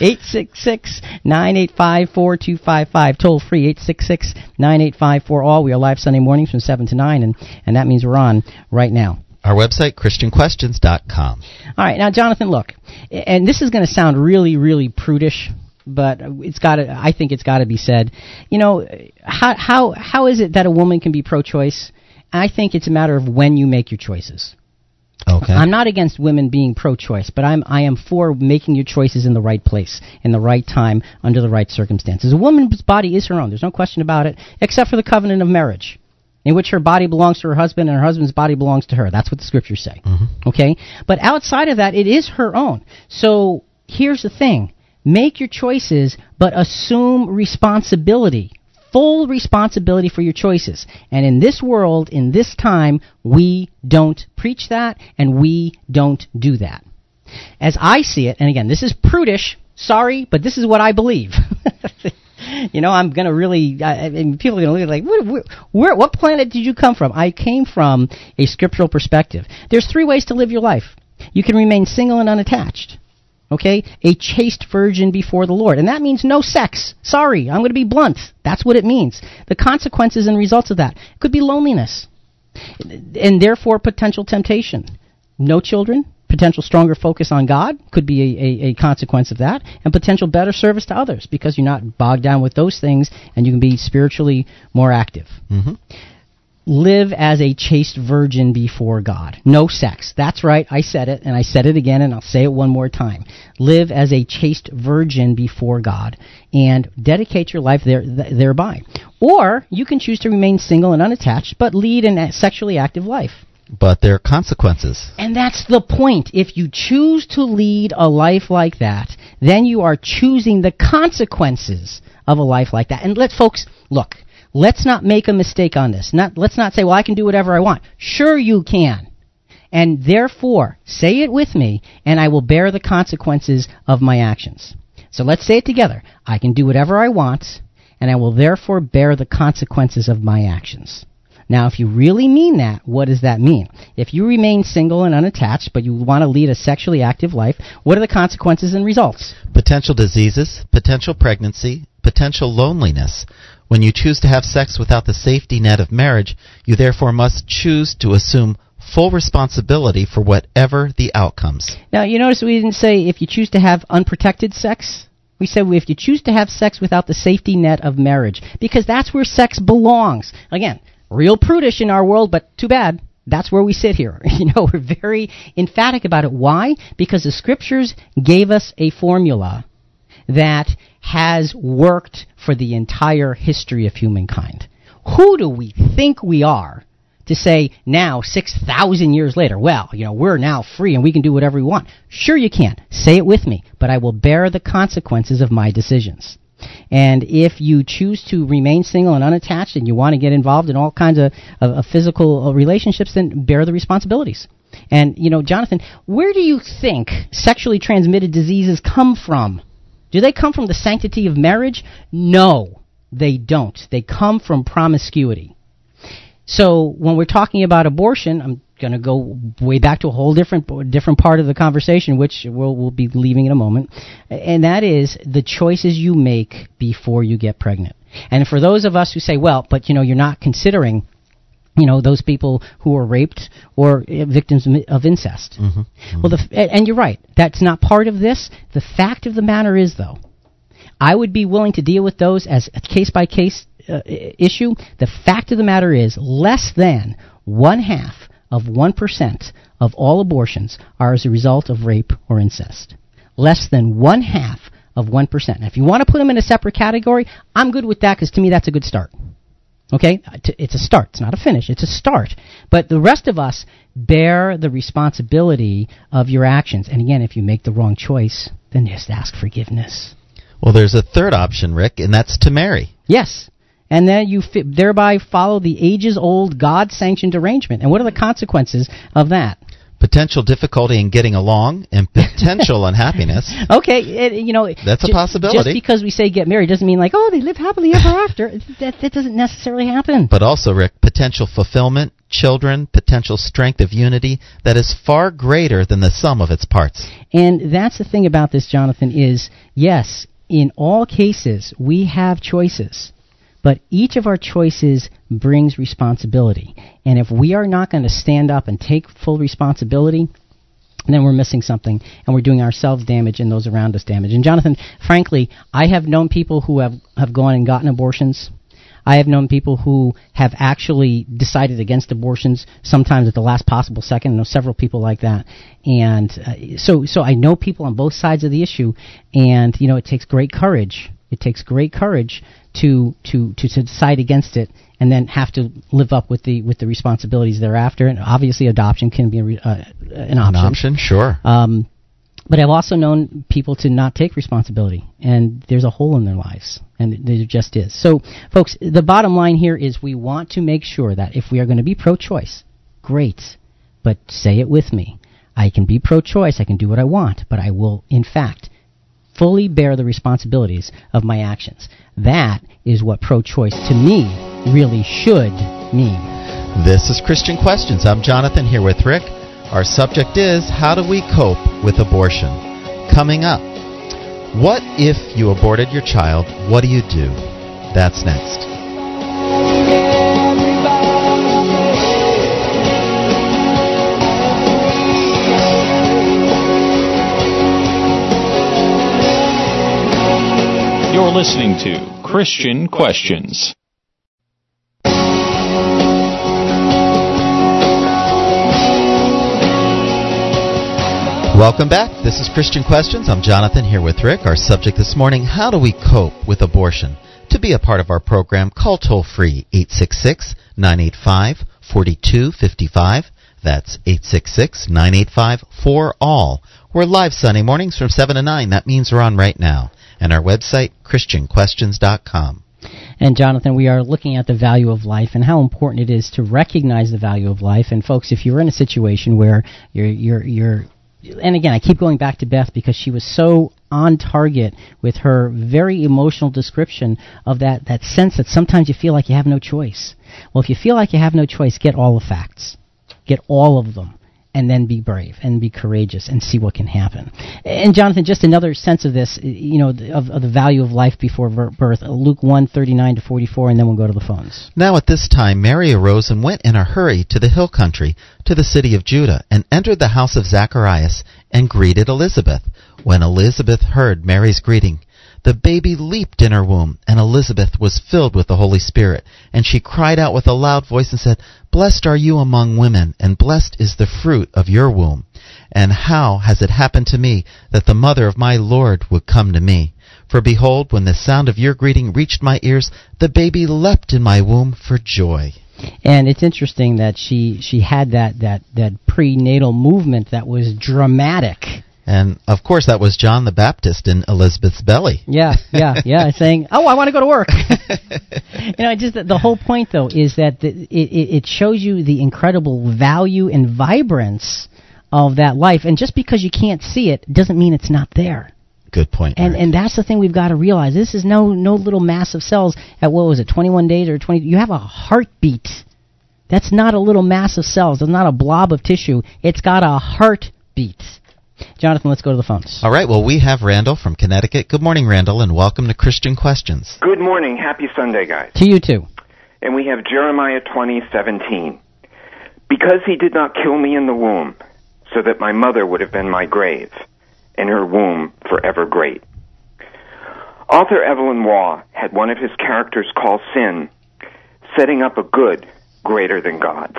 Eight six six nine eight five four two five five. Toll free eight six six nine eight five four all. We are live Sunday mornings from seven to nine, and and that means we're on right now. Our website, ChristianQuestions.com. All right, now Jonathan, look, and this is going to sound really, really prudish, but it's got to. I think it's got to be said. You know, how how how is it that a woman can be pro-choice? I think it's a matter of when you make your choices. Okay. I'm not against women being pro-choice, but I'm I am for making your choices in the right place, in the right time, under the right circumstances. A woman's body is her own. There's no question about it, except for the covenant of marriage, in which her body belongs to her husband and her husband's body belongs to her. That's what the scriptures say. Mm-hmm. Okay? But outside of that, it is her own. So here's the thing. Make your choices, but assume responsibility full responsibility for your choices. And in this world, in this time, we don't preach that and we don't do that. As I see it, and again, this is prudish, sorry, but this is what I believe. you know, I'm going to really, people are going to look like, where, what planet did you come from? I came from a scriptural perspective. There's three ways to live your life. You can remain single and unattached. Okay? A chaste virgin before the Lord. And that means no sex. Sorry, I'm going to be blunt. That's what it means. The consequences and results of that could be loneliness. And therefore potential temptation. No children, potential stronger focus on God could be a, a, a, consequence of that, and potential better service to others because you're not bogged down with those things and you can be spiritually more active. Mm-hmm live as a chaste virgin before God. No sex. That's right. I said it, and I said it again, and I'll say it one more time. Live as a chaste virgin before God, and dedicate your life there, th- thereby. Or you can choose to remain single and unattached, but lead a sexually active life. But there are consequences. And that's the point. If you choose to lead a life like that, then you are choosing the consequences of a life like that. And let folks look Let's not make a mistake on this. Not, let's not say, well, I can do whatever I want. Sure you can. And therefore, say it with me, and I will bear the consequences of my actions. So let's say it together. I can do whatever I want, and I will therefore bear the consequences of my actions. Now, if you really mean that, what does that mean? If you remain single and unattached, but you want to lead a sexually active life, what are the consequences and results? Potential diseases, potential pregnancy, potential loneliness. When you choose to have sex without the safety net of marriage, you therefore must choose to assume full responsibility for whatever the outcomes. Now, you notice we didn't say if you choose to have unprotected sex. We said if you choose to have sex without the safety net of marriage, because that's where sex belongs. Again, real prudish in our world, but too bad. That's where we sit here. You know, we're very emphatic about it. Why? Because the scriptures gave us a formula that has worked for the entire history of humankind. Who do we think we are to say now, 6,000 years later, well, you know, we're now free and we can do whatever we want? Sure, you can. Say it with me, but I will bear the consequences of my decisions. And if you choose to remain single and unattached and you want to get involved in all kinds of, of, of physical uh, relationships, then bear the responsibilities. And, you know, Jonathan, where do you think sexually transmitted diseases come from? Do they come from the sanctity of marriage? No, they don't. They come from promiscuity. So when we're talking about abortion, I'm going to go way back to a whole different different part of the conversation, which we'll, we'll be leaving in a moment, and that is the choices you make before you get pregnant. And for those of us who say, well, but you know, you're not considering you know those people who are raped or uh, victims of incest. Mm-hmm. Mm-hmm. Well, the, and you're right. That's not part of this. The fact of the matter is, though, I would be willing to deal with those as a case by case issue. The fact of the matter is, less than one half of one percent of all abortions are as a result of rape or incest. Less than one half of one percent. Now, If you want to put them in a separate category, I'm good with that because to me that's a good start. Okay, it's a start. It's not a finish. It's a start. But the rest of us bear the responsibility of your actions. And again, if you make the wrong choice, then just ask forgiveness. Well, there's a third option, Rick, and that's to marry. Yes. And then you fi- thereby follow the ages old God sanctioned arrangement. And what are the consequences of that? Potential difficulty in getting along and potential unhappiness. Okay, it, you know that's a possibility. Just because we say get married doesn't mean like oh they live happily ever after. That that doesn't necessarily happen. But also, Rick, potential fulfillment, children, potential strength of unity that is far greater than the sum of its parts. And that's the thing about this, Jonathan. Is yes, in all cases we have choices. But each of our choices brings responsibility. And if we are not going to stand up and take full responsibility, then we're missing something and we're doing ourselves damage and those around us damage. And Jonathan, frankly, I have known people who have, have gone and gotten abortions. I have known people who have actually decided against abortions sometimes at the last possible second. I know several people like that. And uh, so so I know people on both sides of the issue and you know it takes great courage. It takes great courage to, to, to, decide against it and then have to live up with the with the responsibilities thereafter. And obviously, adoption can be a, uh, an option. An option, sure. Um, but I've also known people to not take responsibility, and there's a hole in their lives, and there just is. So, folks, the bottom line here is we want to make sure that if we are going to be pro-choice, great, but say it with me. I can be pro-choice, I can do what I want, but I will, in fact, fully bear the responsibilities of my actions. That is what pro choice to me really should mean. This is Christian Questions. I'm Jonathan here with Rick. Our subject is How do we cope with abortion? Coming up, what if you aborted your child? What do you do? That's next. You're listening to Christian Questions. Welcome back. This is Christian Questions. I'm Jonathan here with Rick. Our subject this morning How do we cope with abortion? To be a part of our program, call toll free 866 985 4255. That's 866 985 4 all. We're live Sunday mornings from 7 to 9. That means we're on right now and our website, ChristianQuestions.com. And Jonathan, we are looking at the value of life and how important it is to recognize the value of life. And folks, if you're in a situation where you're you're you're and again, I keep going back to Beth because she was so on target with her very emotional description of that, that sense that sometimes you feel like you have no choice. Well, if you feel like you have no choice, get all the facts. Get all of them and then be brave and be courageous and see what can happen. And Jonathan, just another sense of this, you know, of, of the value of life before birth. Luke 1, 39 to 44, and then we'll go to the phones. Now at this time Mary arose and went in a hurry to the hill country, to the city of Judah, and entered the house of Zacharias, and greeted Elizabeth. When Elizabeth heard Mary's greeting, the baby leaped in her womb, and Elizabeth was filled with the Holy Spirit. And she cried out with a loud voice and said, Blessed are you among women, and blessed is the fruit of your womb. And how has it happened to me that the mother of my Lord would come to me? For behold, when the sound of your greeting reached my ears, the baby leapt in my womb for joy. And it's interesting that she she had that that that prenatal movement that was dramatic and of course, that was John the Baptist in Elizabeth's belly. Yeah, yeah, yeah, saying, "Oh, I want to go to work." you know, just the, the, whole point though is that the, it, it shows you the incredible value and vibrance of that life, and just because you can't see it doesn't mean it's not there. Good point. And and that's the thing we've got to realize. This is no no little mass of cells at what was it, 21 days or 20? You have a heartbeat. That's not a little mass of cells. It's not a blob of tissue. It's got a heartbeat. Jonathan, let's go to the phones. All right. Well, we have Randall from Connecticut. Good morning, Randall, and welcome to Christian Questions. Good morning. Happy Sunday, guys. To you too. And we have Jeremiah 20:17. Because he did not kill me in the womb, so that my mother would have been my grave, and her womb forever great. Author Evelyn Waugh had one of his characters call sin, setting up a good greater than God's.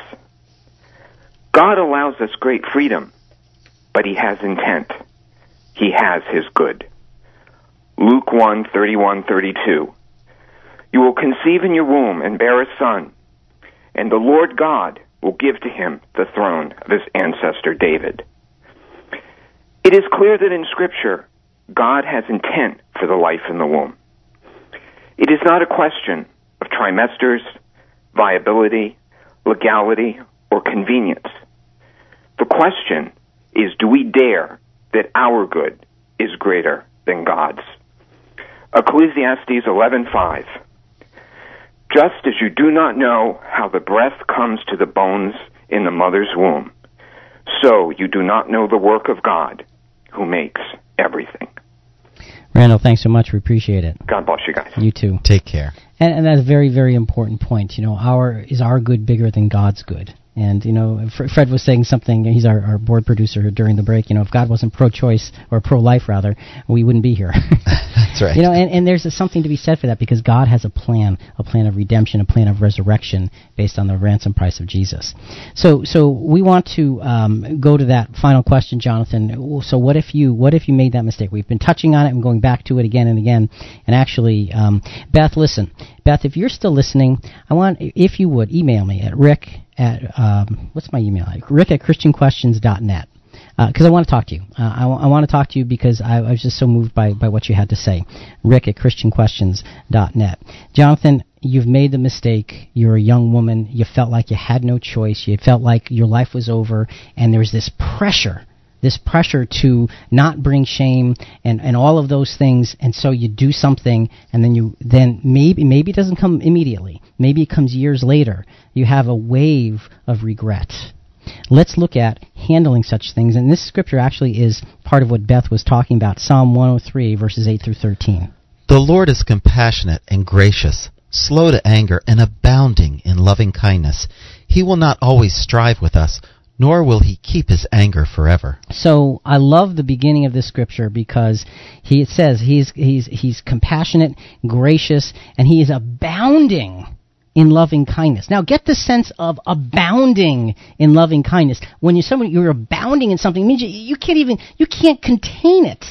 God allows us great freedom but he has intent. He has his good. Luke 1, 31, 32. You will conceive in your womb and bear a son, and the Lord God will give to him the throne of his ancestor David. It is clear that in Scripture, God has intent for the life in the womb. It is not a question of trimesters, viability, legality, or convenience. The question is do we dare that our good is greater than God's? Ecclesiastes 11:5 Just as you do not know how the breath comes to the bones in the mother's womb, so you do not know the work of God who makes everything. Randall, thanks so much. We appreciate it. God bless you guys. You too. Take care. And, and that's a very, very important point. You know, our is our good bigger than God's good? And you know, Fred was saying something. He's our, our board producer during the break. You know, if God wasn't pro-choice or pro-life, rather, we wouldn't be here. That's right. You know, and, and there's a, something to be said for that because God has a plan, a plan of redemption, a plan of resurrection based on the ransom price of Jesus. So, so we want to um, go to that final question, Jonathan. So, what if you, what if you made that mistake? We've been touching on it and going back to it again and again. And actually, um, Beth, listen, Beth, if you're still listening, I want, if you would, email me at rick at um, what's my email? Rick at christianquestions.net because uh, I want to talk to you. Uh, I, w- I want to talk to you because I, I was just so moved by, by what you had to say. Rick at christianquestions.net. Jonathan, you've made the mistake. You're a young woman. You felt like you had no choice. You felt like your life was over, and there's this pressure. This pressure to not bring shame and, and all of those things, and so you do something, and then you then maybe maybe it doesn't come immediately, maybe it comes years later. You have a wave of regret Let's look at handling such things. And this scripture actually is part of what Beth was talking about Psalm 103, verses 8 through 13. The Lord is compassionate and gracious, slow to anger, and abounding in loving kindness. He will not always strive with us, nor will he keep his anger forever. So I love the beginning of this scripture because he says he's he's he's compassionate, gracious, and he is abounding in loving kindness. Now get the sense of abounding in loving kindness. When you're someone you're abounding in something, it means you, you can't even you can't contain it.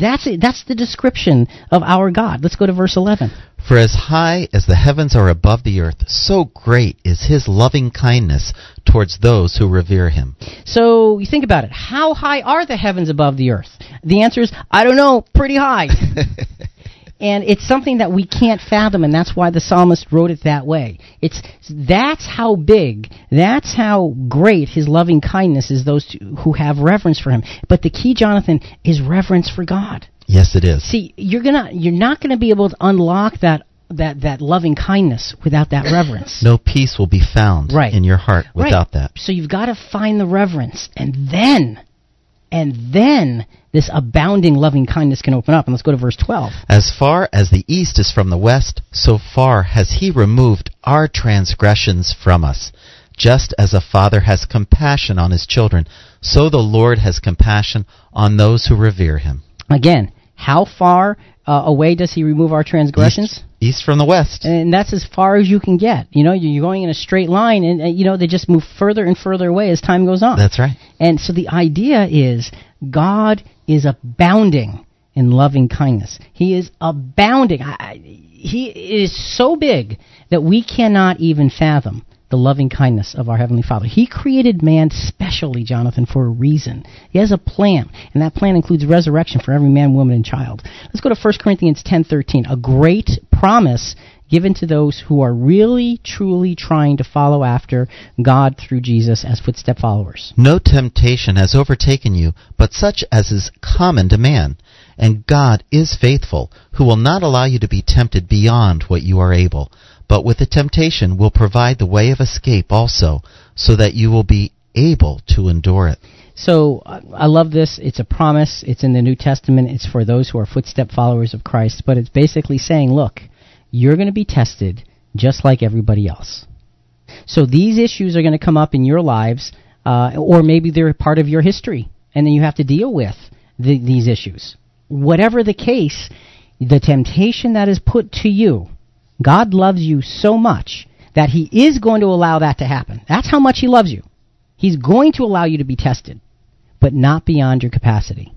That's it. That's the description of our God. Let's go to verse 11. For as high as the heavens are above the earth, so great is his loving kindness towards those who revere him. So you think about it. How high are the heavens above the earth? The answer is, I don't know, pretty high. and it's something that we can't fathom and that's why the psalmist wrote it that way it's that's how big that's how great his loving kindness is those who have reverence for him but the key jonathan is reverence for god yes it is see you're gonna you're not gonna be able to unlock that that that loving kindness without that reverence. No peace will be found right. in your heart without right. that. So you've got to find the reverence and then and then this abounding loving kindness can open up. And let's go to verse 12. As far as the east is from the west, so far has he removed our transgressions from us. Just as a father has compassion on his children, so the Lord has compassion on those who revere him. Again, how far uh, away does he remove our transgressions? East, east, from the west. And that's as far as you can get. You know, you're going in a straight line, and, uh, you know, they just move further and further away as time goes on. That's right. And so the idea is God is abounding in loving kindness. He is abounding. I, he is so big that we cannot even fathom the loving kindness of our Heavenly Father. He created man specially, Jonathan, for a reason. He has a plan, and that plan includes resurrection for every man, woman, and child. Let's go to 1 Corinthians 10.13, a great promise given to those who are really, truly trying to follow after God through Jesus as footstep followers. No temptation has overtaken you, but such as is common to man. And God is faithful, who will not allow you to be tempted beyond what you are able, but with the temptation will provide the way of escape also, so that you will be able to endure it. So I love this. It's a promise. It's in the New Testament. It's for those who are footstep followers of Christ. But it's basically saying, look, you're going to be tested just like everybody else. So these issues are going to come up in your lives, uh, or maybe they're part of your history, and then you have to deal with the, these issues. Whatever the case, the temptation that is put to you, God loves you so much that He is going to allow that to happen. That's how much He loves you. He's going to allow you to be tested, but not beyond your capacity,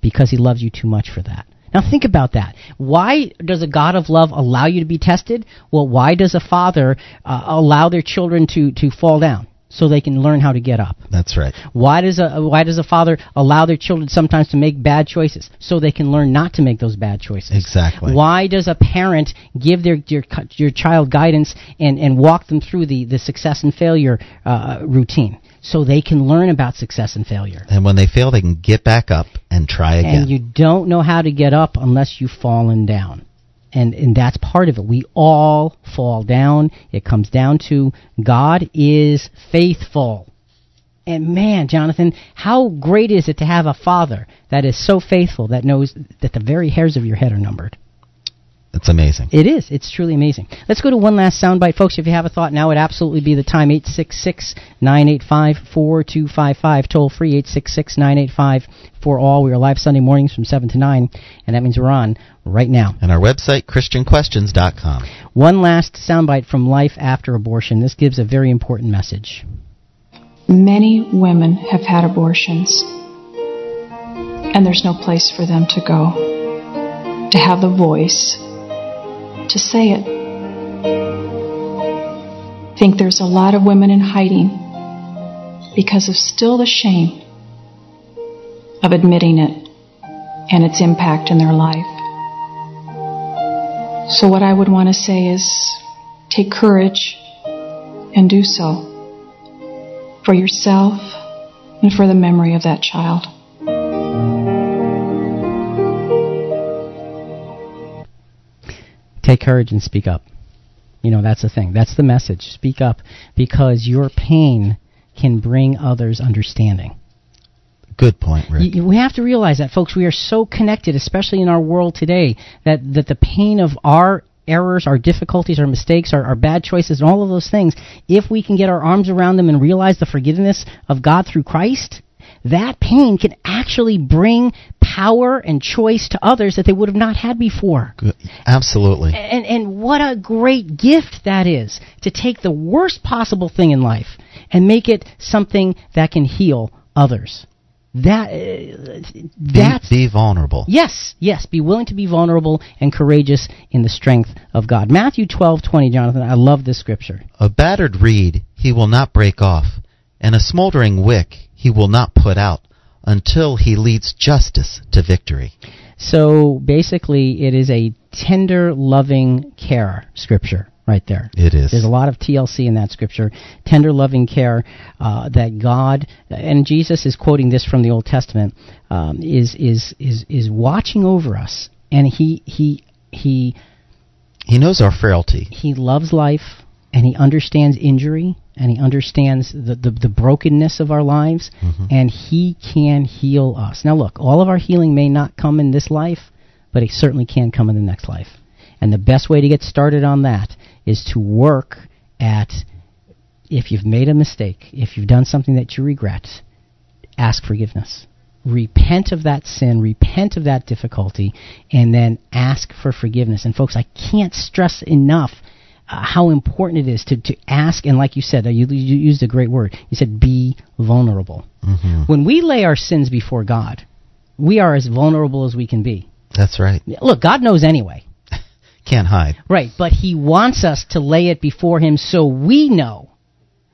because He loves you too much for that. Now think about that. Why does a God of love allow you to be tested? Well, why does a father uh, allow their children to, to fall down? So they can learn how to get up. That's right. Why does a why does a father allow their children sometimes to make bad choices so they can learn not to make those bad choices? Exactly. Why does a parent give their your, your child guidance and, and walk them through the, the success and failure uh, routine so they can learn about success and failure? And when they fail, they can get back up and try again. And you don't know how to get up unless you've fallen down. And, and that's part of it. We all fall down. It comes down to God is faithful. And man, Jonathan, how great is it to have a father that is so faithful that knows that the very hairs of your head are numbered? It's amazing. It is. It's truly amazing. Let's go to one last soundbite, folks. If you have a thought now, would absolutely be the time. 866-985-4255. Toll free, 866-985-4ALL. We are live Sunday mornings from 7 to 9, and that means we're on right now. And our website, ChristianQuestions.com. One last soundbite from Life After Abortion. This gives a very important message. Many women have had abortions, and there's no place for them to go, to have the voice to say it. I think there's a lot of women in hiding because of still the shame of admitting it and its impact in their life. So, what I would want to say is take courage and do so for yourself and for the memory of that child. Take courage and speak up. You know, that's the thing. That's the message. Speak up because your pain can bring others understanding. Good point, Rick. We have to realize that, folks. We are so connected, especially in our world today, that, that the pain of our errors, our difficulties, our mistakes, our, our bad choices, and all of those things, if we can get our arms around them and realize the forgiveness of God through Christ, that pain can actually bring power and choice to others that they would have not had before. Absolutely. And and what a great gift that is to take the worst possible thing in life and make it something that can heal others. That uh, that's be, be vulnerable. Yes, yes, be willing to be vulnerable and courageous in the strength of God. Matthew 12:20 Jonathan, I love this scripture. A battered reed he will not break off, and a smoldering wick he will not put out until he leads justice to victory. So basically, it is a tender, loving care scripture right there. It is. There's a lot of TLC in that scripture. Tender, loving care uh, that God and Jesus is quoting this from the Old Testament um, is is is is watching over us, and he he he he knows our frailty. He loves life, and he understands injury, and he understands the, the, the brokenness of our lives, mm-hmm. and he can heal us. Now, look, all of our healing may not come in this life, but it certainly can come in the next life. And the best way to get started on that is to work at if you've made a mistake, if you've done something that you regret, ask forgiveness. Repent of that sin, repent of that difficulty, and then ask for forgiveness. And folks, I can't stress enough uh, how important it is to, to ask, and like you said, uh, you, you used a great word. You said be vulnerable. Mm-hmm. When we lay our sins before God, we are as vulnerable as we can be. That's right. Look, God knows anyway. Can't hide. Right, but He wants us to lay it before Him so we know.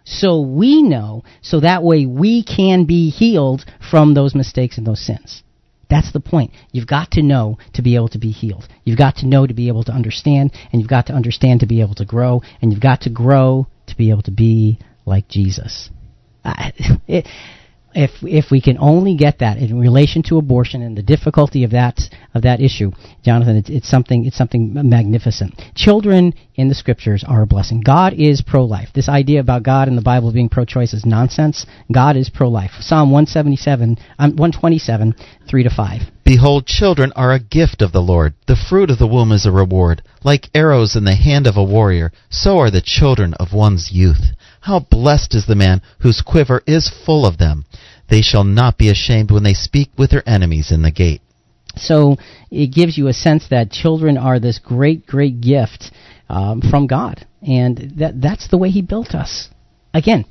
So we know, so that way we can be healed from those mistakes and those sins. That's the point. You've got to know to be able to be healed. You've got to know to be able to understand, and you've got to understand to be able to grow, and you've got to grow to be able to be like Jesus. It, if if we can only get that in relation to abortion and the difficulty of that of that issue, Jonathan, it's, it's something it's something magnificent. Children in the scriptures are a blessing. God is pro-life. This idea about God and the Bible being pro-choice is nonsense. God is pro-life. Psalm 177, um, 127, three to five. Behold, children are a gift of the Lord. The fruit of the womb is a reward. Like arrows in the hand of a warrior, so are the children of one's youth. How blessed is the man whose quiver is full of them. They shall not be ashamed when they speak with their enemies in the gate. So it gives you a sense that children are this great, great gift um, from God, and that that's the way He built us. Again,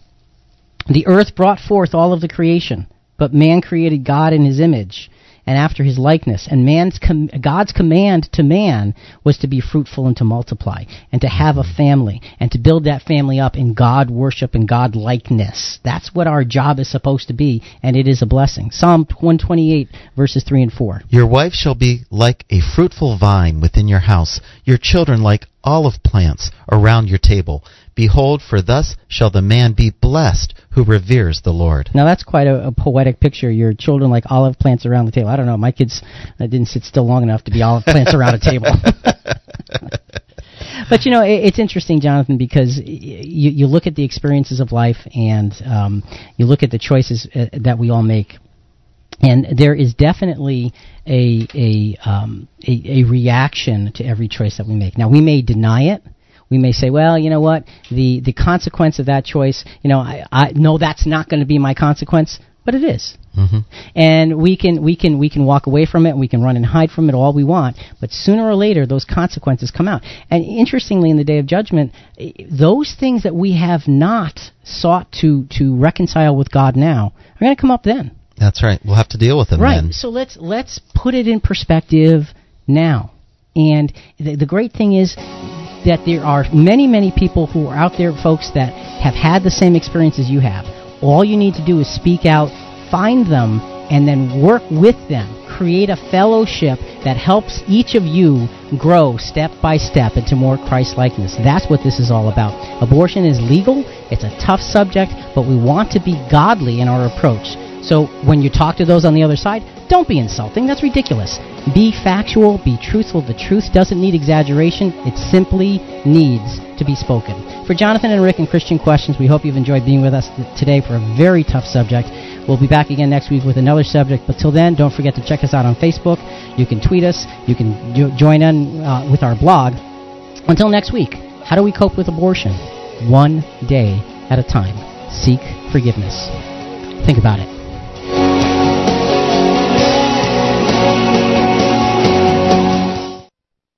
the earth brought forth all of the creation, but man created God in His image. And after his likeness. And man's com- God's command to man was to be fruitful and to multiply and to have a family and to build that family up in God worship and God likeness. That's what our job is supposed to be, and it is a blessing. Psalm 128 verses 3 and 4. Your wife shall be like a fruitful vine within your house, your children like olive plants around your table. Behold, for thus shall the man be blessed who reveres the Lord. Now that's quite a, a poetic picture. Your children like olive plants around the table. I don't know. My kids uh, didn't sit still long enough to be olive plants around a table. but you know, it, it's interesting, Jonathan, because y- you, you look at the experiences of life and um, you look at the choices uh, that we all make. And there is definitely a a, um, a a reaction to every choice that we make. Now we may deny it, we may say, well, you know what, the the consequence of that choice, you know, I, I no, that's not going to be my consequence, but it is. Mm-hmm. And we can we can we can walk away from it, we can run and hide from it all we want, but sooner or later those consequences come out. And interestingly, in the day of judgment, those things that we have not sought to to reconcile with God now are going to come up then. That's right. We'll have to deal with them Right. then. So let's let's put it in perspective now. And the, the great thing is that there are many many people who are out there, folks, that have had the same experience as you have. All you need to do is speak out, find them, and then work with them. Create a fellowship that helps each of you grow step by step into more Christ likeness. That's what this is all about. Abortion is legal, it's a tough subject, but we want to be godly in our approach. So when you talk to those on the other side, don't be insulting. That's ridiculous. Be factual, be truthful. The truth doesn't need exaggeration, it simply needs to be spoken. For Jonathan and Rick and Christian Questions, we hope you've enjoyed being with us today for a very tough subject. We'll be back again next week with another subject, but till then, don't forget to check us out on Facebook. You can tweet us, you can jo- join in uh, with our blog. Until next week, how do we cope with abortion? One day at a time. Seek forgiveness. Think about it.